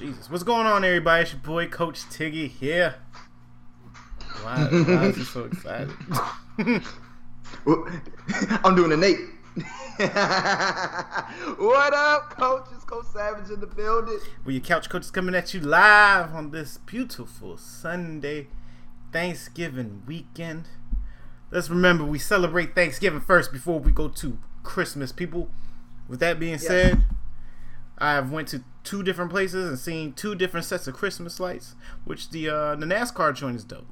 Jesus. What's going on, everybody? It's your boy, Coach Tiggy here. Why, why is he so excited? I'm doing a Nate. what up, Coach? It's Coach Savage in the building. Well, your couch coach is coming at you live on this beautiful Sunday, Thanksgiving weekend. Let's remember we celebrate Thanksgiving first before we go to Christmas, people. With that being said, I've went to two different places and seen two different sets of Christmas lights, which the uh, the NASCAR joint is dope.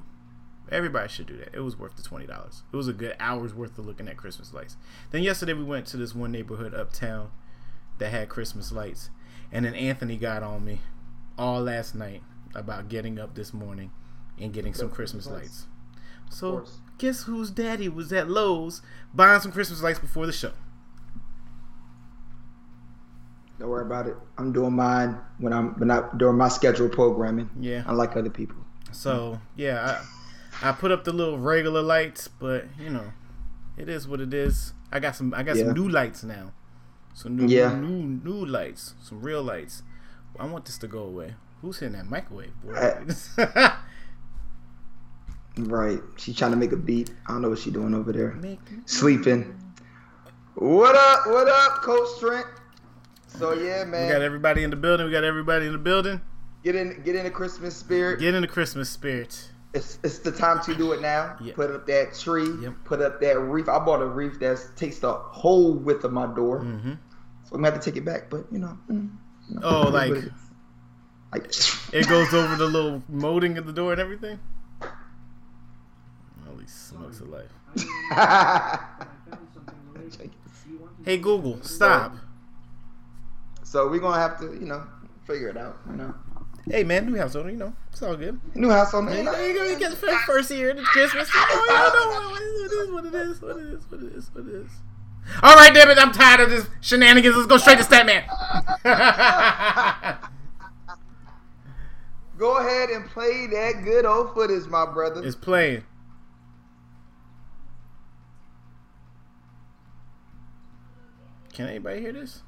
Everybody should do that. It was worth the twenty dollars. It was a good hour's worth of looking at Christmas lights. Then yesterday we went to this one neighborhood uptown that had Christmas lights, and then Anthony got on me all last night about getting up this morning and getting some Christmas lights. So guess whose daddy was at Lowe's buying some Christmas lights before the show? Don't worry about it. I'm doing mine when I'm when I during my scheduled programming. Yeah. Unlike other people. So yeah, I, I put up the little regular lights, but you know, it is what it is. I got some I got Yeah. some new lights now. Some new Yeah. new new lights, some real lights. I want this to go away. Who's hitting that microwave, boy? Uh, Right. She's trying to make a beat. I don't know what she's doing over there. Sleeping. What up? What up, Coach Trent? So yeah, man. we got everybody in the building. We got everybody in the building. Get in get in the Christmas spirit. Get in the Christmas spirit. It's, it's the time to do it now. Yeah. Put up that tree. Yep. Put up that reef. I bought a reef that takes the whole width of my door. hmm So I'm gonna have to take it back, but you know. mm, you know, Oh, like- what it is. like It goes over the little molding of the door and everything. Holy smokes of life. Hey Google, stop. So we're gonna have to, you know, figure it out. You know, Hey man, new house owner, you know, it's all good. new house on the. You know, you go, you get the first, first year, it's Christmas. Oh, you know, you know what it is, what it is, what it is, what it is, what it is. All right, damn it, I'm tired of this shenanigans. Let's go straight to Statman. Go ahead and play that good old footage, my brother. it's playing. Can anybody hear this?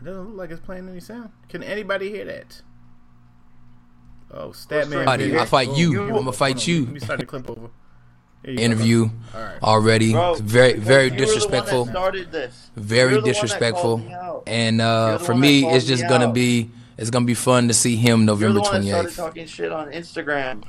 It doesn't look like it's playing any sound. Can anybody hear that? Oh, Statman. Buddy, video. I fight you. Hold I'ma fight you. Let me start the clip over. There you go. interview All right. already. Bro, very, very you were the one that disrespectful. Very You're the one that disrespectful. called me out. And uh, for me, it's just me gonna out. be it's gonna be fun to see him You're the November one that started talking shit on Instagram.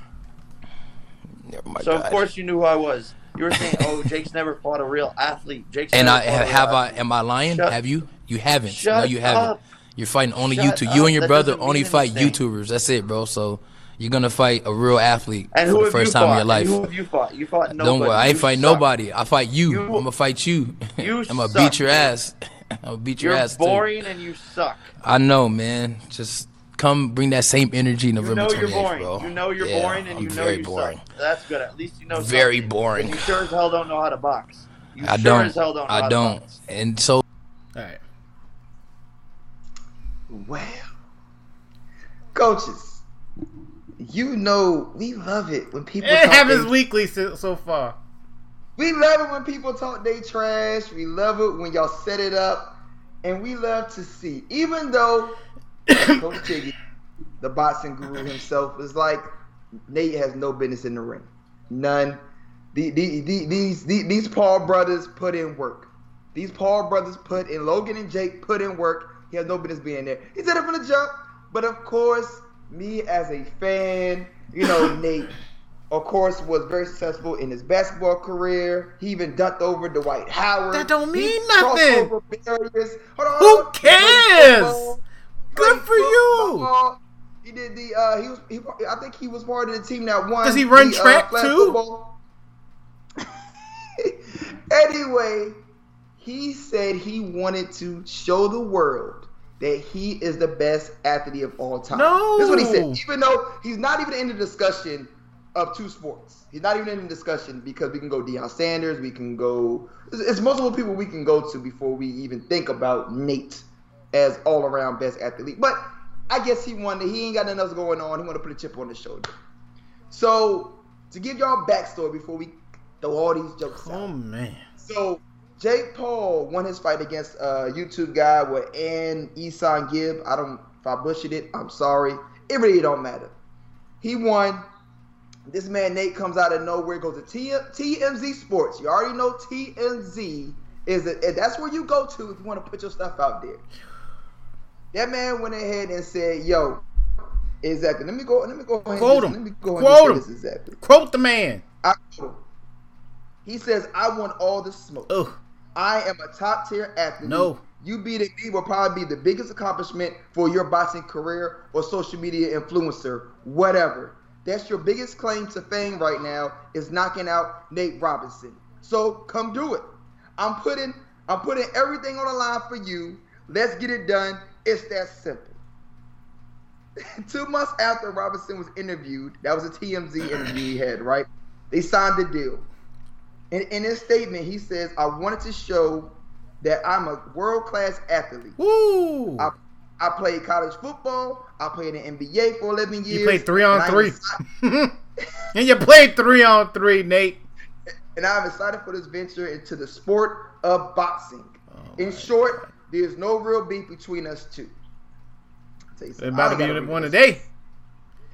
Oh my so God. of course you knew who I was. You were saying, "Oh, Jake's never fought a real athlete." Jake's And I fought a real have I am I lying? Shut- have you? You haven't. No, you haven't. up. You're fighting only Shut YouTube. up. You and your That brother only fight. YouTubers. That's it, bro. So you're gonna fight a real athlete And for the first time fought? in your life. And who have you fought? You fought nobody. Don't worry, I ain't You fight suck. nobody. I fight you. You- I'm gonna fight you. You I'm gonna suck, beat your man. ass. I'm gonna beat your You're ass too. boring and you suck. I know, man. Just come bring that same energy You November know you're boring. bro. You know you're Yeah, boring and I'm you know very you boring. suck. That's good. At least you know. Very something. boring. And you sure as hell don't know how to box. You I sure don't. as hell don't know I to don't. box. And so All right. Well, coaches, you know we love it when people. It talk happens they- weekly so, so far. We love it when people talk they trash. We love it when y'all set it up, and we love to see. Even though Coach Chiggy, the boxing guru himself, is like Nate has no business in the ring, none. The, the, the, these the, these Paul brothers put in work. These Paul brothers put in Logan and Jake put in work. He has no business being there. He said it from the jump, but of course, me as a fan, you know, Nate of course, was very successful in his basketball career. He even ducked over Dwight Howard. That don't mean crossed nothing. Hold on, Who hold on. He played cares? Good for you. He did the. Uh, he was. He, I think he was part of the team that won. Does he run the, uh, track flag too? anyway, he said he wanted to show the world that he is the best athlete of all time. No. That's what he said. Even though he's not even in the discussion of two sports. He's not even in the discussion because we can go Deion Sanders, we can go. It's, it's multiple people we can go to before we even think about Nate as all around best athlete. But I guess he wanted. He ain't got nothing else going on. He want to put a chip on his shoulder. So to give y'all backstory before we throw all these jokes Oh out. man. So Jake Paul won his fight against a YouTube guy with AnEsonGib. I don't if I butchered it, I'm sorry. It really don't matter. He won. This man Nate comes out of nowhere, goes to TMZ Sports. You already know TMZ is and that's where you go to if you want to put your stuff out there. That man went ahead and said, "Yo, exactly. Let me go. Let me go. ahead Quote him. Let me go Quote him. exactly. Quote the man. I, he says, "I want all the smoke. Ugh. I am a top tier athlete. No. You beating me will probably be the biggest accomplishment for your boxing career or social media influencer, whatever. That's your biggest claim to fame right now is knocking out Nate Robinson. So come do it. I'm putting I'm putting everything on the line for you. Let's get it done. It's that simple. Two months after Robinson was interviewed, that was a TMZ interview he had, right? They signed the deal. In, in his statement, he says, I wanted to show that I'm a world class athlete. Woo. I, I played college football. I played in the NBA for 11 years. You played three on and three. and you played three on three, Nate. and I'm excited for this venture into the sport of boxing. Oh in short, there's no real beef between us two. About to be one today. this.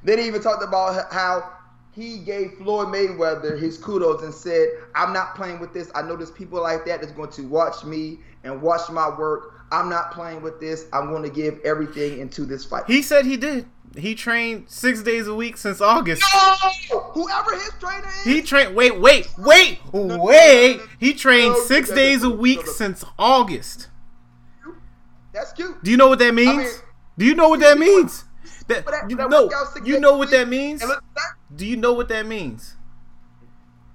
Then he even talked about how he gave Floyd Mayweather his kudos and said, I'm not playing with this. I know there's people like that that's going to watch me and watch my work. I'm not playing with this. I'm going to give everything into this fight. He said he did. He trained six days a week since August. No! Whoever his trainer is. He trained. Wait, wait, wait, wait. He trained six days a week since August. That's cute. Do you know what that means? mean, Do you know what that means? That, that- you that know, you know what that means. Look, Do you know what that means?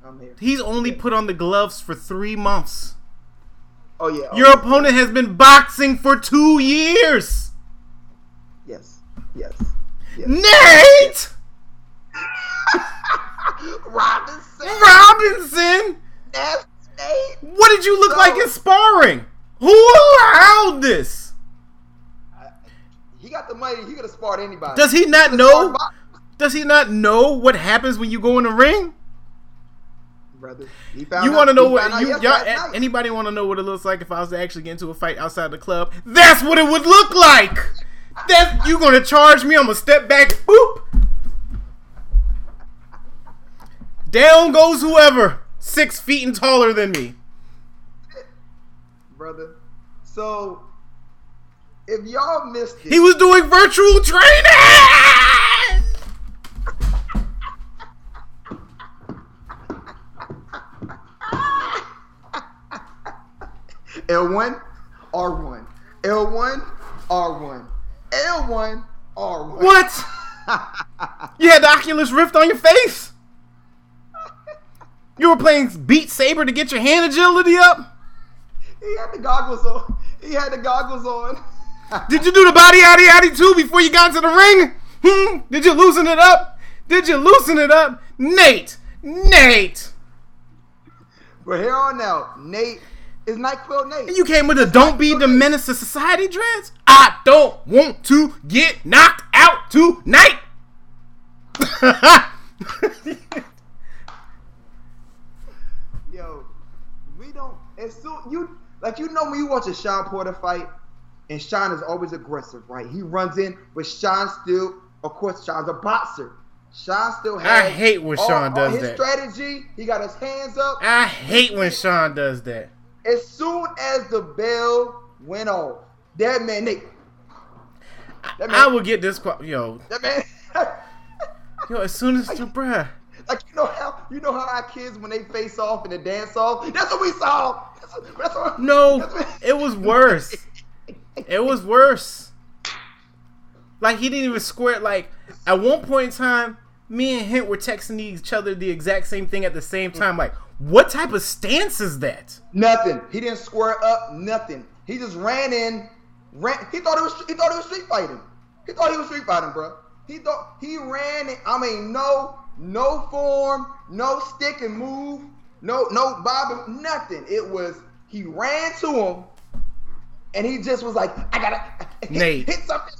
I'm here. He's only put on the gloves for three months. Oh yeah. oh, Your yeah. opponent has been boxing for two years. Yes. Yes. yes. Nate Robinson. Robinson. That's Nate. What did you look No. like in sparring? Who allowed this? He got the money. He could have sparred anybody. Does he not He know? Does he not know what happens when you go in the ring? Brother, he found You want to know what you y'all, anybody want to know what it looks like if I was to actually get into a fight outside the club? That's what it would look like. That you gonna charge me? I'm gonna step back. Boop. Down goes whoever six feet and taller than me. brother. So, if y'all missed it, He was doing virtual training. L1, R1, L1, R1, L1, R1. What? You had the Oculus Rift on your face. You were playing Beat Saber to get your hand agility up. He had the goggles on. He had the goggles on. Did you do the body yaddy yaddy too before you got into the ring? Hmm? Did you loosen it up? Did you loosen it up? Nate! Nate! But here on out, Nate is NyQuil Nate. And you came with a don't be the menace to society dreads? I don't want to get knocked out tonight! Yo, we don't. As soon you like, you know when you watch a Shawn Porter fight, and Shawn is always aggressive, right? He runs in, but Shawn still, of course, Shawn's a boxer. Shawn still has. I hate when all- Shawn does his that. strategy. He got his hands up. I hate when Shawn does that. As soon as the bell went off, that man, Nate. That man, I will get this. Yo, that man. yo, as soon as the bruh. Like you know how you know how our kids when they face off in the dance off. That's what we saw. That's what, that's what, No, what- it was worse. It was worse. Like he didn't even square. Like at one point in time, me and Hint were texting each other the exact same thing at the same time. Like, what type of stance is that? Nothing. He didn't square up. Nothing. He just ran in. Ran. He thought it was. He thought it was street fighting. He thought he was street fighting, bro. He thought he ran. In, I mean, no, no form, no stick and move, no, no bobbing, nothing. It was he ran to him, and he just was like, I gotta hit, Nate. hit something.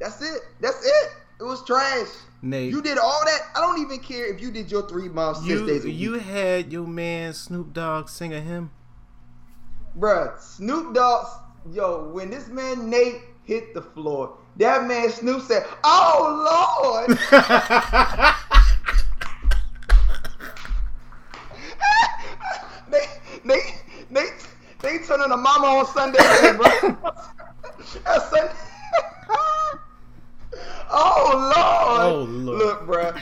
That's it. That's it. It was trash. Nate, You did all that. I don't even care if you did your three months, six you days a week. you had your man Snoop Dogg sing a hymn. Bruh, Snoop Dogg, yo, when this man Nate hit the floor, that man Snoop said, "Oh Lord." they, they, they, they turning a mama on Sunday, bro. Sunday. oh Lord. Oh, Lord. Look, bro.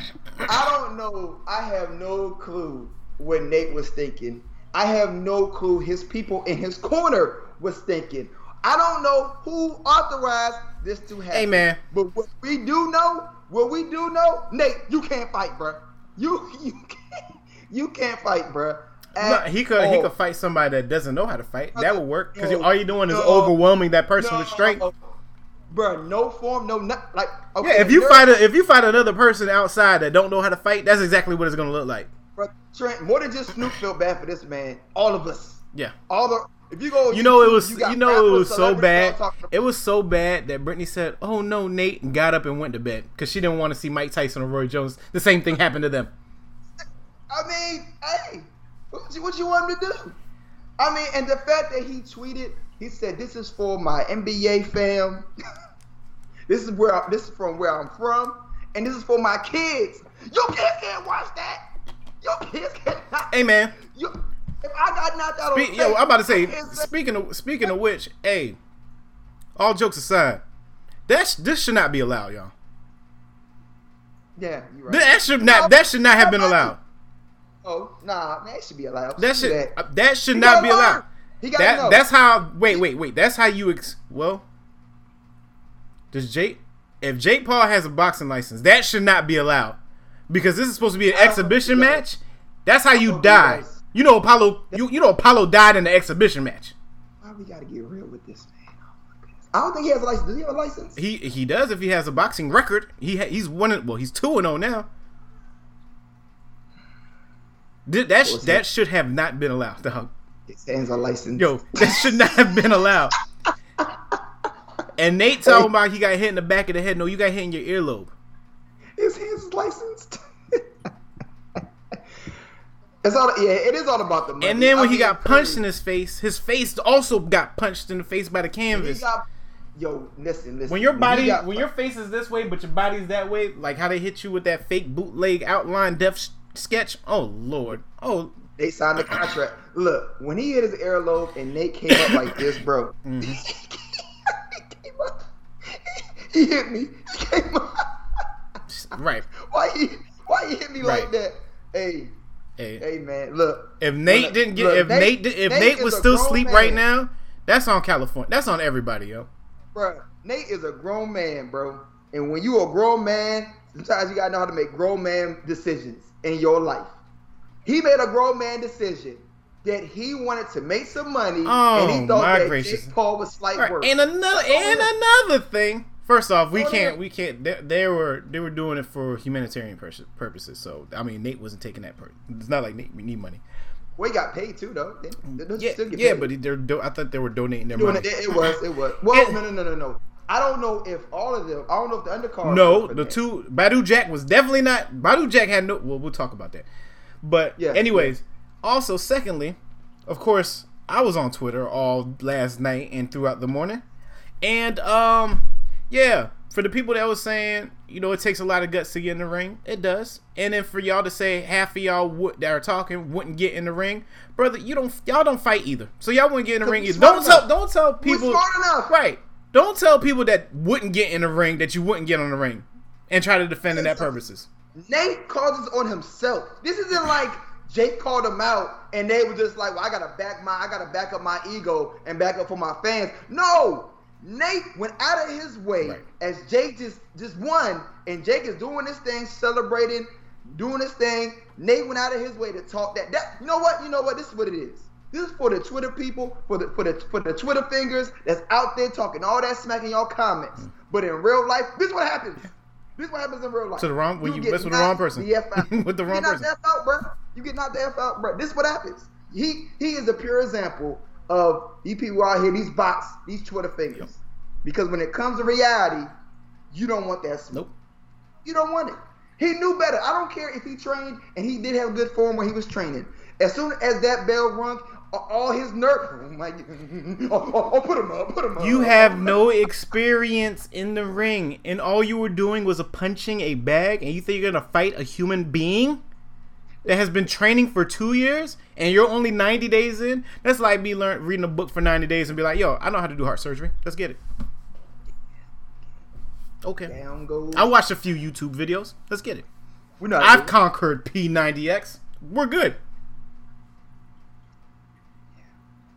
I don't know. I have no clue what Nate was thinking. I have no clue his people in his corner was thinking. I don't know who authorized this to happen. Hey, man. But what we do know, what we do know, Nate, you can't fight, bro. You you can't you can't fight, bro. No, he could he could fight somebody that doesn't know how to fight. That would work because No, all you're doing is no, overwhelming that person with strength. Bro, no form, no not like. Okay, Yeah, if you fight a, if you fight another person outside that don't know how to fight, that's exactly what it's gonna look like. Bro, Trent, more than just Snoop felt bad for this man. All of us, Yeah. all the. If you go, You know it was got you know it was so bad. all talking about- It was so bad that Brittany said, "Oh no, Nate," and got up and went to bed because she didn't want to see Mike Tyson or Roy Jones. The same thing happened to them. I mean, hey, what you, what you want him to do? I mean, and the fact that he tweeted, he said, "This is for my NBA fam. this is where I, this is from where I'm from, and this is for my kids. Your kids can't watch that. Your kids cannot. Hey man, You, if I got knocked out Spe- on yo, I'm about to say. Speaking of speaking of which, hey, all jokes aside, that's this should not be allowed, y'all. yeah, you're right. That should not that should not have been allowed. Oh, nah, that should be allowed. That should uh, that. that should He not be allowed. learn. He gotta That know. that's how. Wait, wait, wait. That's how you. Ex- well, does Jake? If Jake Paul has a boxing license, that should not be allowed because this is supposed to be an exhibition match. That's how you don't think he die. You know Apollo. You you know Apollo died in the exhibition match. Why we gotta get real with this man? Oh. I don't think he has a license. Does he have a license? He he does if he has a boxing record. He ha- he's one. of- Well, he's two and zero now. That sh- that that? should have not been allowed, dog. His hands are licensed. Yo, that should not have been allowed. And Nate talking about he got hit in the back of the head. No, you got hit in your earlobe. his hands is licensed. it's all yeah. It is all about the money. And then when I he got punched in his face, his face also got punched in the face by the he canvas. got- yo, listen, listen. When your body, got when your face is this way, but your body's that way, like how they hit you with that fake bootleg outline death sketch. Oh lord, oh they signed the contract. Look, when he hit his earlobe and Nate came up like this, bro. Mm-hmm. he up. He hit me. He came up. right. Why he? Why he hit me Right. like that? Hey, Hey, hey, man. Look. if Nate look, didn't get, look, if Nate, did, if Nate, is was still asleep man. right now, that's on California. That's on everybody, yo. Bro, Nate is a grown man, bro. And when you a grown man, sometimes you gotta know how to make grown man decisions in your life. He made a grown man decision that he wanted to make some money, and Oh, he thought my that gracious. Jake Paul was slight right, work. and another and another thing. First off, we Oh, can't we can't. They, they were they were doing it for humanitarian purposes. So I mean, Nate wasn't taking that part. It's not like Nate we need money. well, he got paid too, though. They- Yeah, still get yeah, paid. but they're do- I thought they were donating their money. it, it was, it was. Well, And- no, no, no, no, no. I don't know if all of them. I don't know if the undercard. No, the that. two Badou Jack was definitely not. Badou Jack had no. Well, we'll talk about that. But Yeah, anyways, also secondly, of course, I was on Twitter all last night and throughout the morning, and um, yeah, for the people that was saying, you know, it takes a lot of guts to get in the ring, it does. And then for y'all to say half of y'all would, that are talking wouldn't get in the ring, brother, you don't y'all don't fight either, so y'all wouldn't get in the ring either. Don't tell don't tell people smart enough. right. Don't tell people that wouldn't get in the ring that you wouldn't get on the ring and try to defend in that purposes. Nate calls this on himself. This isn't like Jake called him out and they were just like, "Well, I gotta back my, I gotta back up my ego and back up for my fans." No, Nate went out of his way Right. as Jake just just won, and Jake is doing this thing, celebrating, doing this thing. Nate went out of his way to talk that. That you know what? You know what? This is what it is. This is for the Twitter people, for the for the for the Twitter fingers that's out there talking all that smack in y'all comments. Mm. But in real life, this is what happens. This is what happens in real life. To the wrong- when you get mess with the wrong person. the F out. With the You wrong get knocked person. the F out, bro. You get knocked the F out, bro. This is what happens. He he is a pure example of these people out here, these bots, these Twitter fingers. Because when it comes to reality, you don't want that smoke. Nope. You don't want it. He knew better. I don't care if he trained and he did have good form when he was training. As soon as that bell rung, all his nerve. Oh my! Oh, oh, oh, put him up. Put him up. You have no experience in the ring, and all you were doing was a punching a bag, and you think you're gonna fight a human being that has been training for two years, and you're only 90 days in? That's like me learn reading a book for 90 days and be like, "Yo, I know how to do heart surgery. Let's get it." Okay. Down goes. I watched a few YouTube videos. Let's get it. We're not. I've conquered P90X. We're good.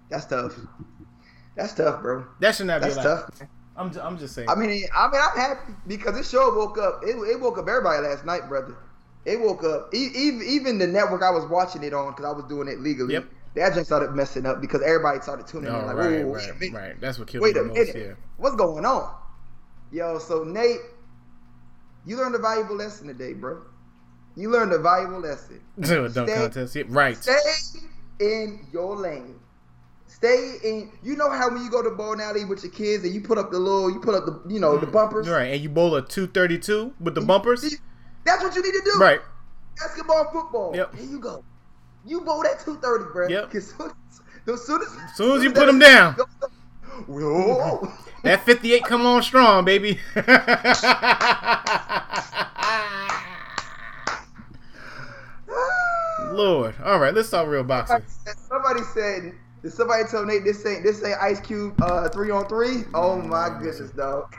That's tough. That's tough, bro. That should not That's be allowed. tough. I'm, ju- I'm just saying. I mean, I mean, I'm happy because this show woke up. It, it woke up everybody last night, brother. It woke up. Even even the network I was watching it on because I was doing it legally. Yep. That just started messing up because everybody started tuning oh, in. Like, right, whoa, wait right, right. That's what killed Wait me a the most. minute. Yeah. What's going on? Yo, so Nate, you learned a valuable lesson today, bro. You learned a valuable lesson. Stay- contest. Yeah, right. Stay in your lane. Stay in. You know how when you go to bowling alley with your kids and you put up the little, you put up the, you know, the mm. bumpers. Right, and you bowl a 232 with the bumpers. That's what you need to do. Right. Basketball, football. Yep. Here you go. You bowl that two thirty, bro. Yep. As soon as, as soon as, Soon as you put 'em down. Whoa. That 58 come on strong, baby. Lord. All right, let's talk real boxing. Somebody said, did somebody tell Nate this ain't this ain't Ice Cube uh, three on three? Oh my goodness, dog.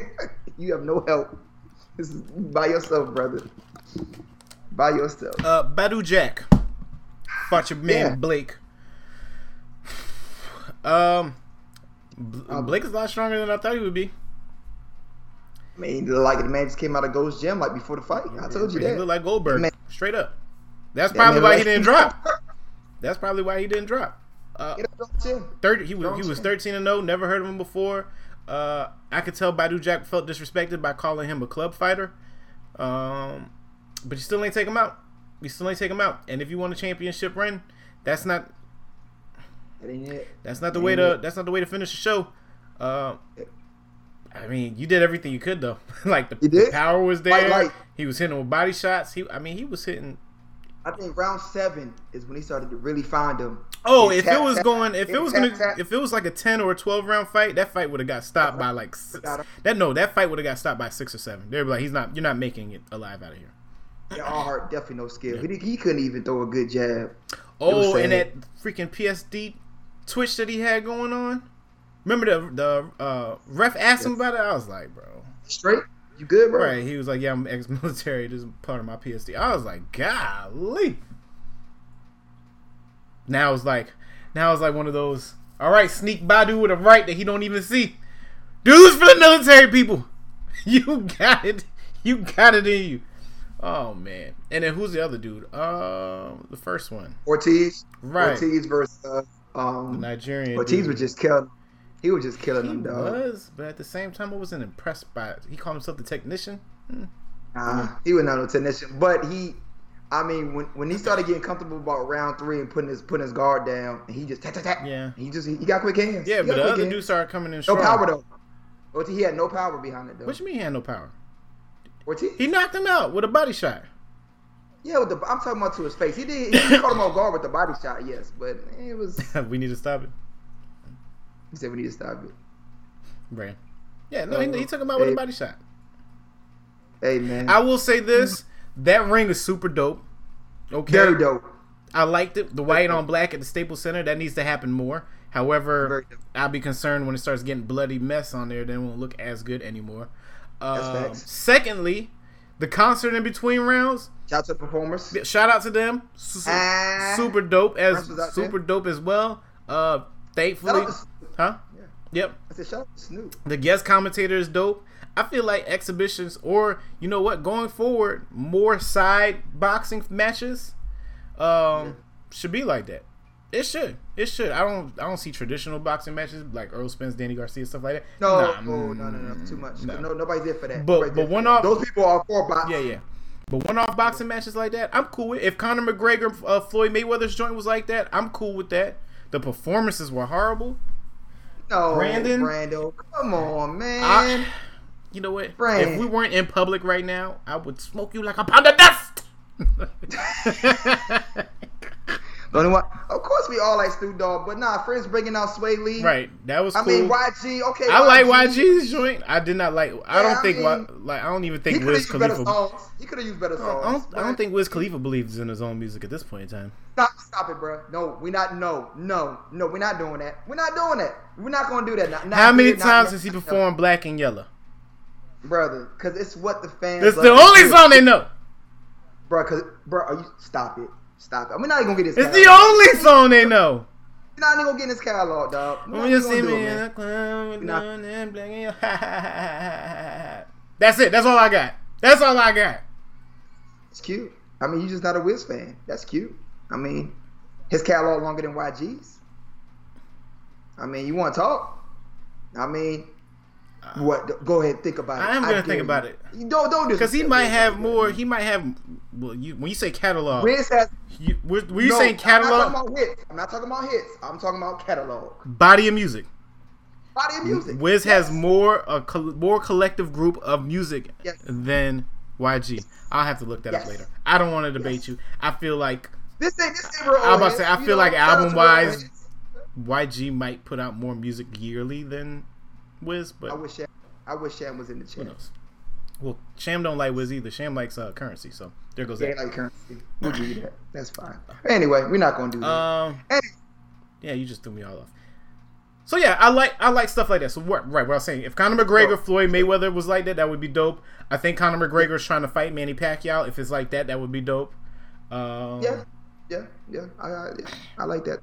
you have no help. This is by yourself, brother. By yourself. Uh, Badou Jack. Fought your man Yeah. Blake. Um, Um, Blake is a lot stronger than I thought he would be. I mean, like the man just came out of Gold's Gym like before the fight. I told you He that. looked like Goldberg, Man. straight up. That's probably man why he didn't drop. That's probably why he didn't drop. Uh, Get up, Gold's Gym. thirty. He was he was thirteen and zero. Never heard of him before. Uh, I could tell Badou Jack felt disrespected by calling him a club fighter. Um, but you still ain't take him out. You still ain't take him out. And if you want a championship run, that's not That ain't it. that's not the way to that's not the way to finish the show. Uh, I mean, you did everything you could though. like the, the power was there. Like- like- he was hitting with body shots. He, I mean, he was hitting. I think round seven is when he started to really find him. Oh, if tap, it was tap, going, if yeah, it was tap, gonna, if it was like a ten or a twelve round fight, that fight would have got stopped by like six, that. No, that fight would have got stopped by six or seven. They'd be like, he's not, you're not making it alive out of here. Yeah, Allhart definitely no skill. He, he couldn't even throw a good jab. Oh, and that freaking PSD twitch that he had going on. Remember the the uh, ref asked him about it. I was like, bro, Straight? You good, bro? right? He was like, yeah, I'm ex-military. This is part of my PSD. I was like, golly. Now it's like, now it's like one of those. All right, sneak Badou with a right that he don't even see. Dudes for the military people. You got it. You got it in you. Oh man. And then who's the other dude? Um, the first one, Ortiz. Right. Ortiz versus uh, the um. Nigerian. Ortiz dude. was just killing. He was just killing He them, dog. was, but at the same time, I wasn't impressed by it. He called himself the technician. Hmm. Nah, he was not no technician, but he. I mean, when, when he started getting comfortable about round three and putting his putting his guard down, and he just tap tap tap. Yeah. He just he got quick hands. Yeah, He but the other hands. dude started coming in No strong. power though. Ortiz, he had no power behind it though. What you mean he had no power? Ortiz? He knocked him out with a body shot. Yeah, with the, I'm talking about to his face. He did. He caught him off guard with the body shot, yes, but it was. we need to stop it, He said we need to stop it. Brand. Yeah, no, he, he took him out with a body shot. Hey man, I will say this: that ring is super dope. Okay, very dope. I liked it. The white on black at the Staples Center that needs to happen more. However, I'll be concerned when it starts getting bloody mess on there. Then it won't look as good anymore. Um, secondly, the concert in between rounds. Shout out to the performers. Shout out to them. Su- Ah. super dope as out there. super dope as well. Uh, Shout thankfully, out to Snoop. Huh? Yeah. Yep. I said shout out to Snoop. The guest commentator is dope. I feel like exhibitions, or you know what, going forward, more side boxing matches, um, should be like that. It should. It should. I don't. I don't see traditional boxing matches like Errol Spence, Danny Garcia, stuff like that. No, Nah, no, no, no, no, too much. no. No, nobody's there for that. But- Nobody's but one off- Those people are for boxing. Yeah, yeah. But one-off boxing matches like that, I'm cool with. If Conor McGregor, uh, Floyd Mayweather's joint was like that, I'm cool with that. The performances were horrible. No, Brandon? Brando, come on, man. I, You know what? If we weren't in public right now, I would smoke you like a pound of dust. The only one, of course, we all like Snoop Dogg, but nah, friends bringing out Swae Lee. right. That was I cool. mean, YG. Okay, I like YG's joint. I did not like. I Yeah, don't I think. mean, like I don't even He think could have Wiz used better Khalifa. songs. He could have used better I songs. don't, I don't think Wiz Khalifa believes in his own music at this point in time. Stop, stop it, bro. No, we're not. No, no, no. We're not doing that. We're not doing that. We're not gonna do that. Not, not How many times has he performed Black and Yellow? brother? Because it's what the fans. It's the only song they know. bro. Cause, bro, are you stop it? Stop it. We're not even gonna get this. It's the only song they know. We're not even gonna get this catalog, dog. We're When you see me it, in the club, with Not- none and Black and Yellow. That's it. That's all I got. That's all I got. It's cute. I mean, you're just not a Wiz fan. That's cute. I mean, his catalog longer than YG's. I mean, you want to talk? I mean, what? Go ahead, think about it. Uh, I am gonna dare think you. about it. Don't don't do Because he might have more. He might have. Well, you when you say catalog, Wiz has. you, were, were you no, saying I'm not catalog? talking about hits. I'm not talking about hits. I'm talking about catalog. Body of music. Body of music. Wiz Yes. has more a col- more collective group of music Yes. than YG. I'll have to look that up later. I don't want to debate Yes. you. I feel like This ain't this ain't real. I was about to say, I feel know? like to album-wise. YG might put out more music yearly than Wiz, but I wish Sham, I wish Sham was in the who chat. knows? Well, Sham don't like Wiz either. Sham likes uh, currency, so there goes Yeah, that. like currency. We'll give you that. That's fine. Anyway, we're not gonna do that. Um, Any- yeah, you just threw me all off. So yeah, I like I like stuff like that. So what? Right, what I was saying, if Conor McGregor, Floyd Mayweather was like that, that would be dope. I think Conor McGregor is trying to fight Manny Pacquiao. If it's like that, that would be dope. Um, Yeah, yeah, yeah. I, I, I like that.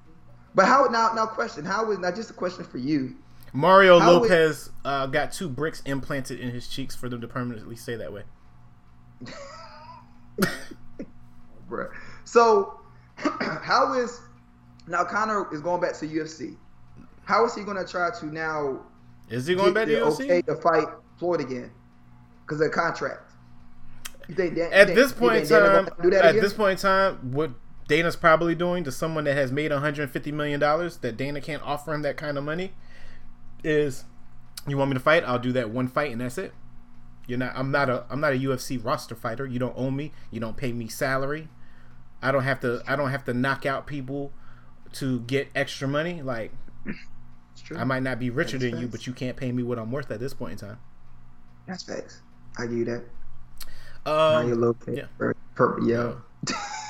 But how now? Now, question: How is now? Just a question for you. Mario How Lopez uh, got two bricks implanted in his cheeks for them to permanently stay that way. Bruh. So, how is now? Conor is going back to UFC. How is he going to try to now Is he going back to UFC? okay to fight Floyd again because of the contract? You think Dan, At this point in time, do that at again? this point in time, what Dana's probably doing to someone that has made 150 million dollars that Dana can't offer him that kind of money is, you want me to fight? I'll do that one fight and that's it. You're not. I'm not a. I'm not a UFC roster fighter. You don't own me. You don't pay me salary. I don't have to. I don't have to knock out people to get extra money. Like It's true. I might not be richer That's than you, but you can't pay me what I'm worth at this point in time. That's facts. I give you that. Um, yeah. Per- yeah.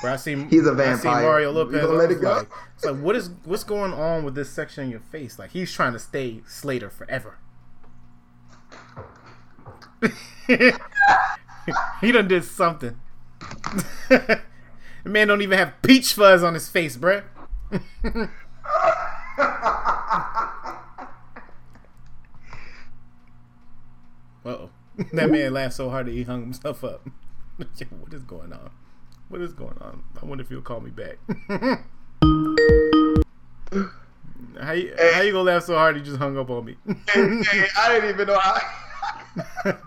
Bro, I see He's a I see vampire. Mario Lopez. let it go? Like, it's like what is what's going on with this section in your face? Like he's trying to stay Slater forever. he done did something. the man don't even have peach fuzz on his face, bruh. Uh oh. That man laughed so hard that he hung himself up. What is going on? What is going on? I wonder if you'll call me back. how you how you gonna laugh so hard he just hung up on me? Hey, I didn't even know how.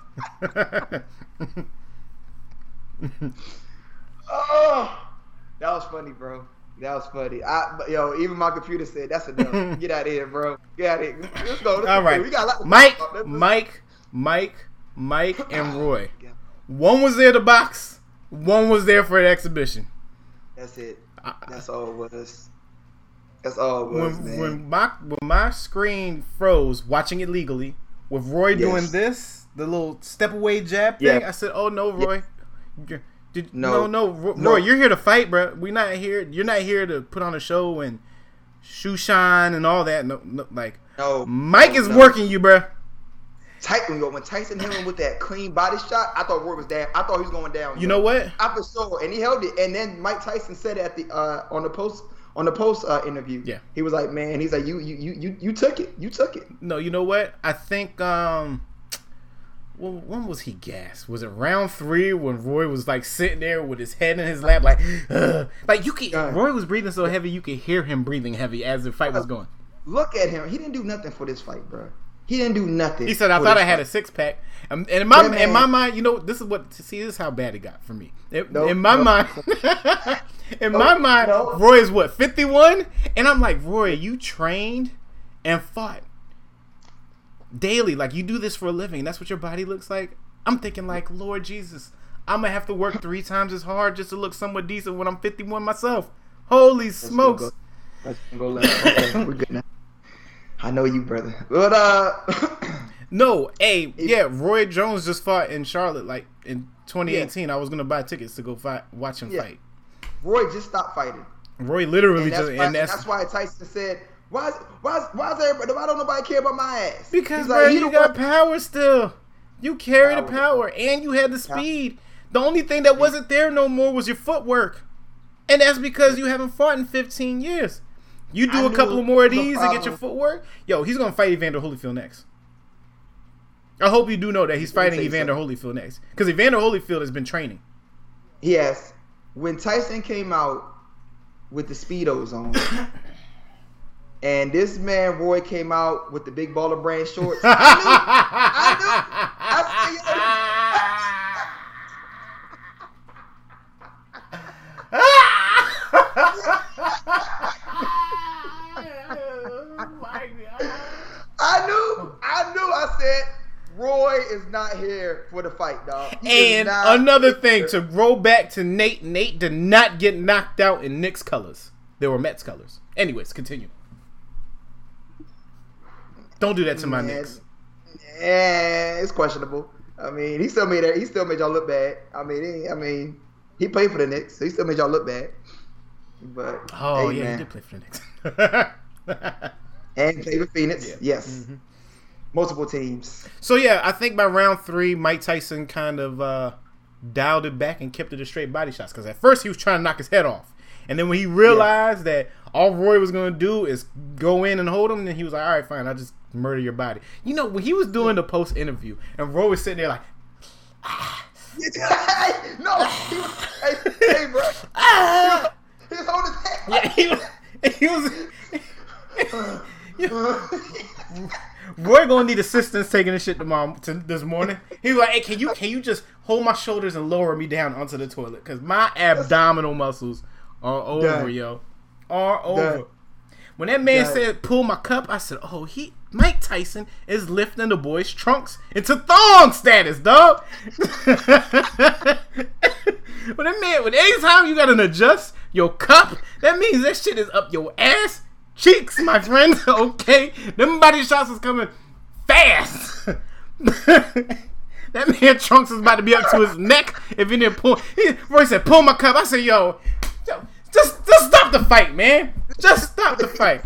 oh, that was funny, bro. That was funny. I, yo, even my computer said that's enough. Get out of here, bro. Get out of here. Let's go. Let's All go. right, We got a lot to Mike, Mike, Mike, Mike, and oh, Roy. Yeah, One was there to box. One was there for an exhibition. That's it. That's all it was. That's all it was, when man. when my when my screen froze watching it legally with Roy Yes. doing this, the little step away jab thing, Yeah. I said, "Oh no, Roy, You're- did No. no no Ro- No. Roy, you're here to fight, bro. We're not here. You're not here to put on a show and shoe shine and all that. No, no like no, Mike no, is working you, bro. Tyson, yo, when Tyson hit him with that clean body shot, I thought Roy was down. I thought he was going down. You yo. know what? I for sure, and he held it. And then Mike Tyson said at the uh, on the post on the post uh, interview, Yeah. he was like, "Man, he's like, you you you you you took it, you took it." No, you know what? I think um well, when was he gassed? Was it round three when Roy was like sitting there with his head in his lap, like, Ugh. like you could. Roy was breathing so heavy you could hear him breathing heavy as the fight was going. Look at him. He didn't do nothing for this fight, bro. He didn't do nothing. He said, "I thought I had a six pack," and, um, and in my Yeah, in my mind, you know, this is what see this is how bad it got for me. In, Nope, in my nope. mind, in my mind, nope. Roy is what fifty one, and I'm like, Roy, you trained and fought daily. Like you do this for a living. That's what your body looks like. I'm thinking like, Lord Jesus, I'm gonna have to work three times as hard just to look somewhat decent when I'm 51 myself. Holy smokes! go. Let's go left. Okay, we're good now. I know you, brother. But uh, No, hey, yeah, Roy Jones just fought in Charlotte like in 2018. I was gonna buy tickets to go fight, watch him Yeah. fight. Roy just stopped fighting, Roy literally and just, why, and that's, that's why Tyson said, "Why? Is, why? Is, why is everybody? Why don't nobody care about my ass?" because He's bro, you got one- power still. You carry the Power. power, and you had the speed. The only thing that wasn't there no more was your footwork, and that's because you haven't fought in 15 years. You do I a couple more of these and get your footwork. Yo, he's gonna fight Evander Holyfield next. I hope you do know that he's fighting Evander Holyfield next because Evander Holyfield has been training. Yes. When Tyson came out with the speedos on, and this man Roy came out with the big baller brand shorts, I knew. I knew. I I knew. I knew. I said, Roy is not here for the fight, dog. He And another thing to roll back to Nate. Nate did not get knocked out in Knicks colors. They were Mets colors. Anyways, continue. Don't do that to my Man, Knicks. Yeah, it's questionable. I mean, he still made it. He still made y'all look bad. I mean, he, I mean, he played for the Knicks, so he still made y'all look bad. But Oh hey, yeah, man. he did play for the Knicks. and played with Phoenix. Yeah. Yes, Mhm. multiple teams. So yeah, I think by round three, Mike Tyson kind of uh, dialed it back and kept it to straight body shots. Because at first he was trying to knock his head off, and then when he realized that all Roy was going to do is go in and hold him, then he was like, "All right, fine, I'll just murder your body." You know, when he was doing the post interview, and Roy was sitting there like, no, he was, hey, hey, bro, "Ah!" he was holding his head. Yeah, he was. He was Roy gonna need assistance taking this shit tomorrow to this morning. He was like, "Hey, can you can you just hold my shoulders and lower me down onto the toilet? Cause my abdominal muscles are over, Done. yo, are over." When that man said pull my cup, I said, "Oh, he Mike Tyson is lifting the boy's trunks into thong status, dog." when that man, when anytime you gotta adjust your cup, that means that shit is up your ass cheeks, my friend. okay, them body shots is coming fast. that man trunks is about to be up to his neck if he didn't pull. He, Roy said, "Pull my cup." I said, "Yo, yo, just just stop the fight, man. Just stop the fight."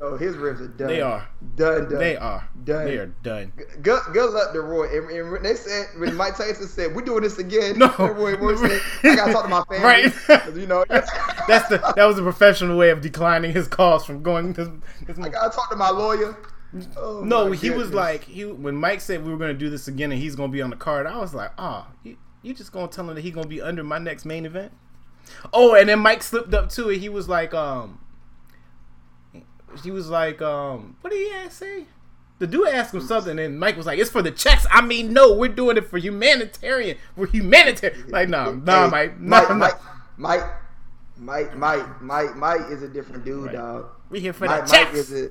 Oh, his ribs are done. They are. done. Done. They are. Done. They are done. Good, good luck to Roy. And, and they said when Mike Tyson said we're doing this again, No. Roy, Roy said, I gotta talk to my family. Right. You know, That's the that was a professional way of declining his calls from going. This, this, I gotta talk to my lawyer. Oh, no, my he was like he when Mike said we were going to do this again and he's going to be on the card. I was like, ah, you, you just going to tell him that he's going to be under my next main event? Oh, and then Mike slipped up too, it. He was like, um, he was like, um, what did he ask, say? The dude asked him something, and Mike was like, "It's for the checks." I mean, no, we're doing it for humanitarian. We're humanitarian. Like, no, nah, Hey, Mike, nah, Mike, nah. Mike, Mike, Mike, Mike, Mike, Mike is a different dude, Right. dog. We here for Mike, the Mike checks. is a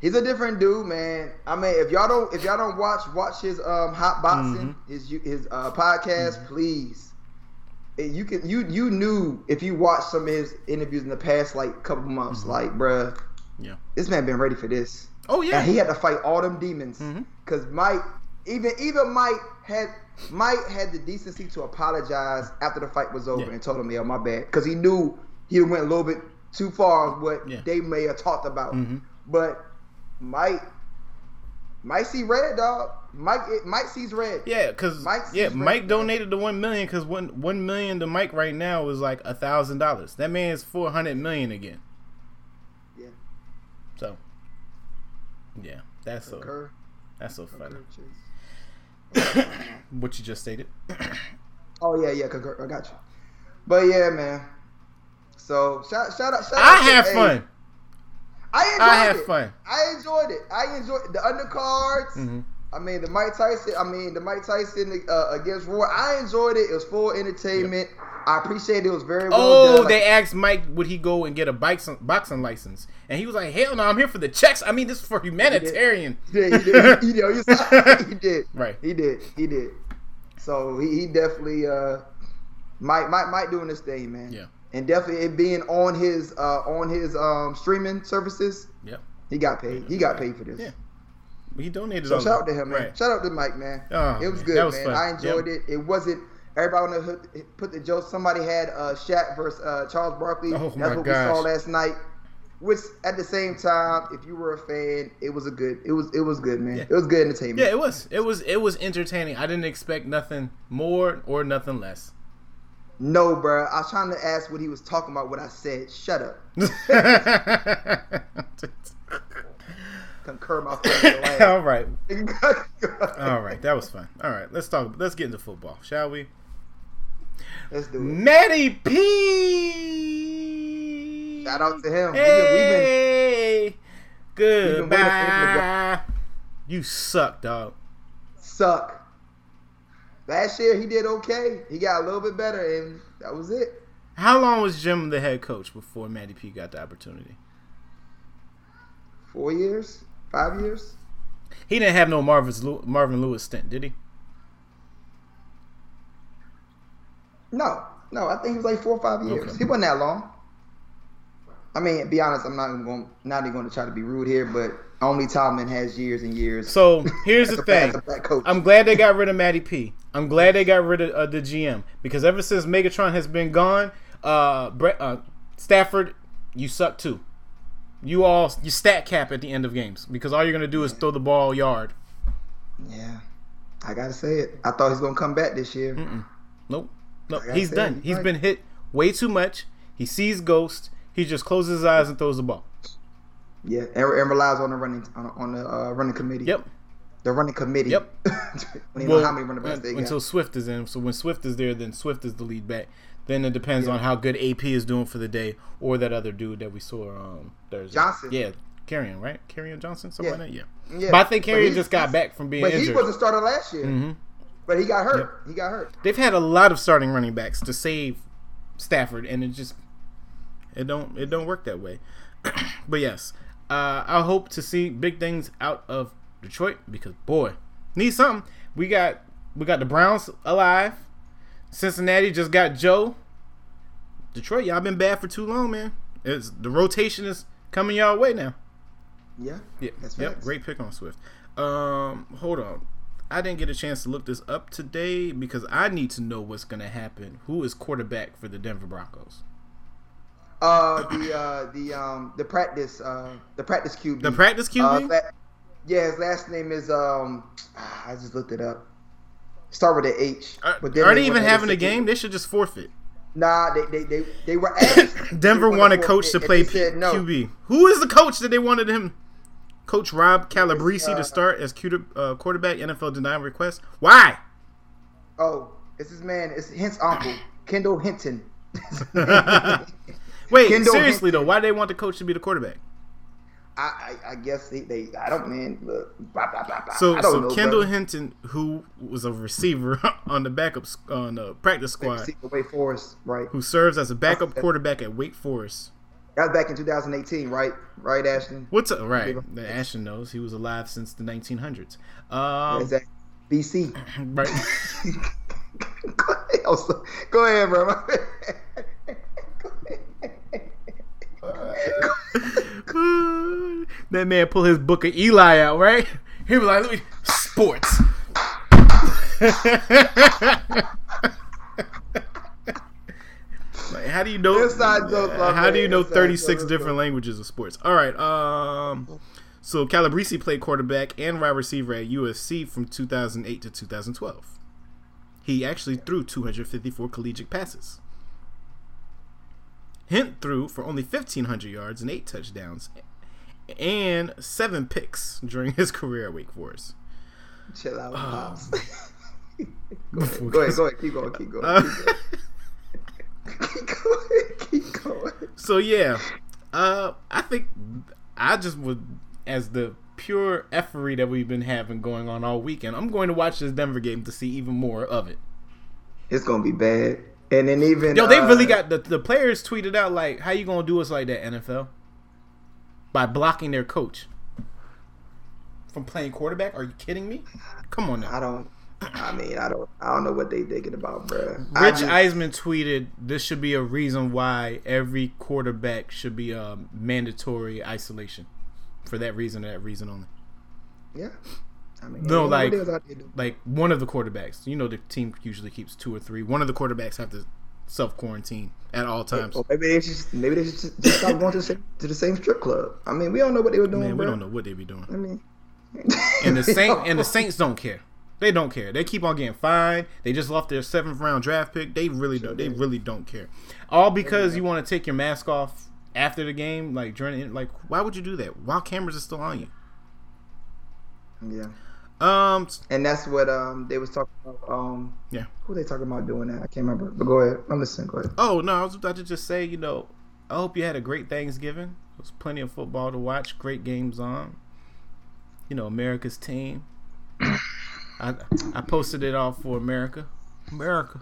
he's a different dude, man. I mean, if y'all don't if y'all don't watch watch his um hot boxing Mm-hmm. his his uh podcast, please. And you can you you knew if you watched some of his interviews in the past like couple months, like bruh, Mm-hmm. Yeah. this man been ready for this. Oh yeah. And he had to fight all them demons. Mhm. Cause Mike, even even Mike had Mike had the decency to apologize after the fight was over Yeah. and told him, "Yeah, my bad," because he knew he went a little bit too far on what Yeah. they may have talked about. Mhm. But Mike, Mike see red, dog. Mike, Mike sees red. Yeah, because Mike yeah, Mike right, man. donated the one million because one one million to Mike right now is like a thousand dollars. That man is four hundred million again. So, yeah, that's so that's so funny. What you just stated. Oh yeah, yeah, concur. I got you. But yeah, man. So shout shout out. Shout out I have hey, fun. I enjoyed I it. fun. I enjoyed it. I enjoyed the undercards. hmm I mean, the Mike Tyson. I mean, the Mike Tyson uh, against Roy. I enjoyed it. It was full entertainment. I appreciate it it was very well Oh, done. they asked Mike would he go and get a boxing boxing license, and he was like, "Hell no, I'm here for the checks. I mean, this is for humanitarian." he did. He did. He, did. He, did. Right. He did. He did. So he, he definitely uh Mike Mike might doing this thing, man. Yeah. And definitely it being on his uh on his um streaming services, Yep. he got paid. He got paid for this. Yeah. He donated. So shout out to him, man. Right. Shout out to Mike, man. Oh, it was man, good, was man. fun. I enjoyed Yep. it. It wasn't everybody on the hook put the joke. Somebody had uh Shaq versus uh, Charles Barkley. Oh, That's what gosh. we saw last night. Which at the same time, if you were a fan, it was a good. It was it was good, man. Yeah. It was good entertainment. Yeah, it was. It was. It was entertaining. I didn't expect nothing more or nothing less. No, bro. I was trying to ask what he was talking about. What I said. Shut up. Concur my friend. All right. All right. That was fun. All right. Let's talk. Let's get into football, shall we? Let's do it. Matty P. Shout out to him. We've been- we've been- Hey. waiting for him to Goodbye. You suck, dog. suck. Last year he did okay. He got a little bit better, and that was it. How long was Jim the head coach before Matty P got the opportunity? Four years, five years. He didn't have no Marvin's Marvin Lewis stint, did he? No, no. I think he was like four or five years. Okay. He wasn't that long. I mean, be honest. I'm not even going. Not even going to try to be rude here, but only Tomlin has years and years. So here's the thing. as a black coach. I'm glad they got rid of Matty P. I'm glad they got rid of uh, the GM because ever since Megatron has been gone, uh, Brett, uh, Stafford, you suck too. You all you stat cap at the end of games because all you're gonna do is throw the ball yard. yeah, I gotta say it. I thought he's gonna come back this year. Nope, nope. He's done. he's He's right. been hit way too much. He sees ghosts. He just closes his eyes and throws the ball. Yeah, and, and relies on the running on, on the uh, running committee. Yep. The running committee. Yep. know how many running backs they got. until Swift is in. So when Swift is there, then Swift is the lead back. Then it depends on how good AP is doing for the day, or that other dude that we saw um Thursday. Johnson. Yeah, Kerryon, right? Kerryon Johnson, something Yeah. like that. Yeah. Yeah, But I think but Kerryon just got back from being But injured. he was a starter last year. hmm But he got hurt. He got hurt. They've had a lot of starting running backs to save Stafford, and it just it don't it don't work that way. but yes, uh, I hope to see big things out of Detroit because boy, need something. We got we got the Browns alive. Cincinnati just got Joe. Detroit, y'all been bad for too long, man. It's the rotation is coming y'all way now. Yeah. Yeah, That's yep. facts. Great pick on Swift. Um, hold on. I didn't get a chance to look this up today because I need to know what's going to happen. Who is quarterback for the Denver Broncos? Uh, the uh, the um the practice uh the practice QB. The practice Uh, QB? la- yeah, his last name is um. I just looked it up. Start with an H. are, but then are they even went having a ahead and said- game? They should just forfeit. Nah, they they they, they were asked. Denver wanted coach to play P- no. QB. Who is the coach that they wanted him? Coach Rob Calabrese uh, to start as Q- uh, quarterback. NFL denied request. Why? Oh, it's his man. It's Hint's uncle, Kendall Hinton. Wait, Kendall seriously though, why do they want the coach to be the quarterback? I, I I guess they, they I don't man look blah, blah, blah, blah. So, so know, Kendall brother. Hinton, who was a receiver on the backup on the practice squad, way Forest, right? who serves as a backup quarterback at Wake Forest. That was back in 2018, right? Right, Ashton. What's a, right? Ashton knows he was alive since the 1900s. Um, Is that BC? right. go, ahead, also- go ahead, bro. Go ahead. That man pull his book of Eli out, right? He was like, "Let me sports." Like, how do you know? My how do you know thirty six different languages of sports? All right. Um. So Calabrese played quarterback and wide receiver at USC from 2008 to 2012. He actually threw 254 collegiate passes. Hint threw for only 1,500 yards and eight touchdowns, and seven picks during his career at Wake Forest. Chill out, pops. go, ahead, go ahead, go ahead, keep going, keep going, Uh, keep going, keep going, keep going. so yeah, uh, I think I just would, as the pure effery that we've been having going on all weekend, I'm going to watch this Denver game to see even more of it. It's gonna be bad. And then even Yo, they uh, really got the, the players tweeted out like, "How you gonna do us like that, NFL? By blocking their coach from playing quarterback? Are you kidding me? Come on now." I don't. I mean, I don't. I don't know what they thinking about, bro. Rich Eisman tweeted, "This should be a reason why every quarterback should be a mandatory isolation, for that reason, that reason only. Yeah. I mean, No, you know what like- they was out there doing. Like one of the quarterbacks, you know, the team usually keeps two or three. One of the quarterbacks have to self quarantine at all times. Maybe they just maybe they should just, just stop going to the same to the same strip club. I mean, we don't know what they were doing, Man, we bro. don't know what they be doing. I mean, And the Saint and the Saints don't care. They don't care. They keep on getting fined. They just lost their seventh round draft pick. They really don't. They really don't care. All because you want to take your mask off after the game, like during like why would you do that while cameras are still on you? yeah. Um, And that's what um they was talking about. Um, Yeah. Who they talking about doing that? I can't remember. But go ahead. I'm listening. Go ahead. Oh no, I was about to just say, you know, I hope you had a great Thanksgiving. There was plenty of football to watch, great games on. You know, America's team. I I posted it all for America. America.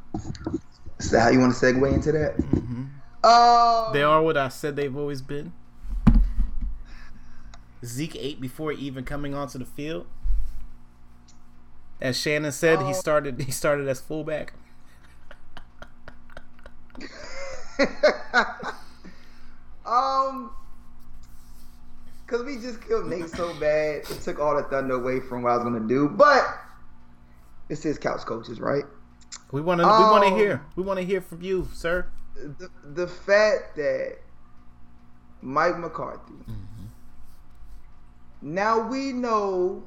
Is that how you want to segue into that? Mm-hmm. Oh, They are what I said they've always been. Zeke ate before even coming onto the field. As Shannon said, he Oh. started he started as fullback. um, cause we just killed Nate so bad, it took all the thunder away from what I was gonna do. But this is couch coaches, right? We want to we want to hear. We want to hear from you, sir. The, the fact that Mike McCarthy. Now we know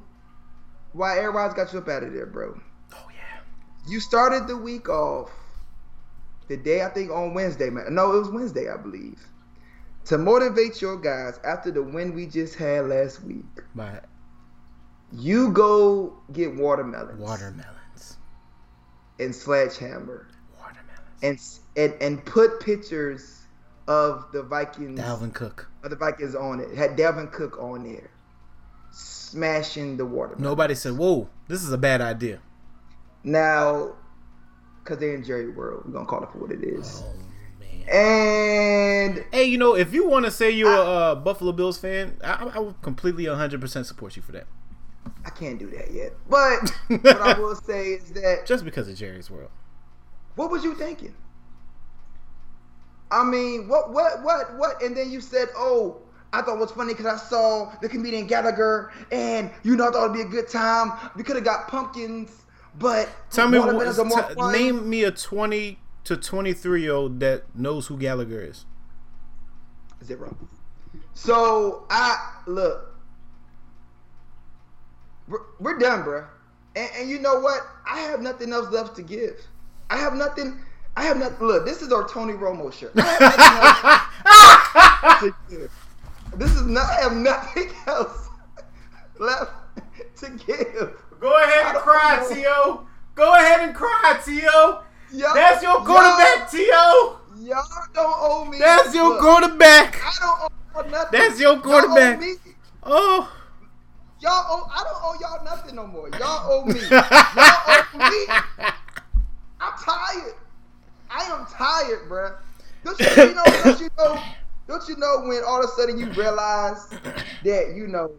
why everybody's got you up out of there, bro. Oh yeah. You started the week off the day I think on Wednesday, man. No, it was Wednesday, I believe. To motivate your guys after the win we just had last week, By you go get watermelons, watermelons. and sledgehammer, Watermelons. and and and put pictures of the Vikings Dalvin Cook. of the Vikings on it. Had Devin Cook on there, smashing the watermelon. Nobody said, "Whoa, this is a bad idea." Now, because they're in Jerry World, we're gonna call it for what it is. Oh man. And Hey, you know, if you want to say you're a uh, Buffalo Bills fan, I, I would completely 100% support you for that. I can't do that yet. But what I will say is that Just because of Jerry's World. what was you thinking? I mean, what, what, what, what? And then you said, "Oh, I thought it was funny because I saw the comedian Gallagher, and you know, I thought it'd be a good time. We could have got pumpkins, but Tell me, what, watermelons are more t- fun." name me a 20 to 23 year old that knows who Gallagher is. zero. So I look, we're, we're done, bro. And, and you know what? I have nothing else left to give. I have nothing. I have nothing. Look, this is our Tony Romo shirt. This is not. I have nothing else left to give. Go ahead and cry. T.O. Go ahead and cry, T.O. Y'all, That's your quarterback, T.O. Y'all, don't owe me. That's your Look, quarterback. I don't owe nothing. That's your quarterback. Oh. Y'all owe, I don't owe y'all nothing no more. Y'all owe me. Y'all owe me. I'm tired. I am tired, bruh. Don't you, you know? Don't you know? Don't you know when all of a sudden you realize that you know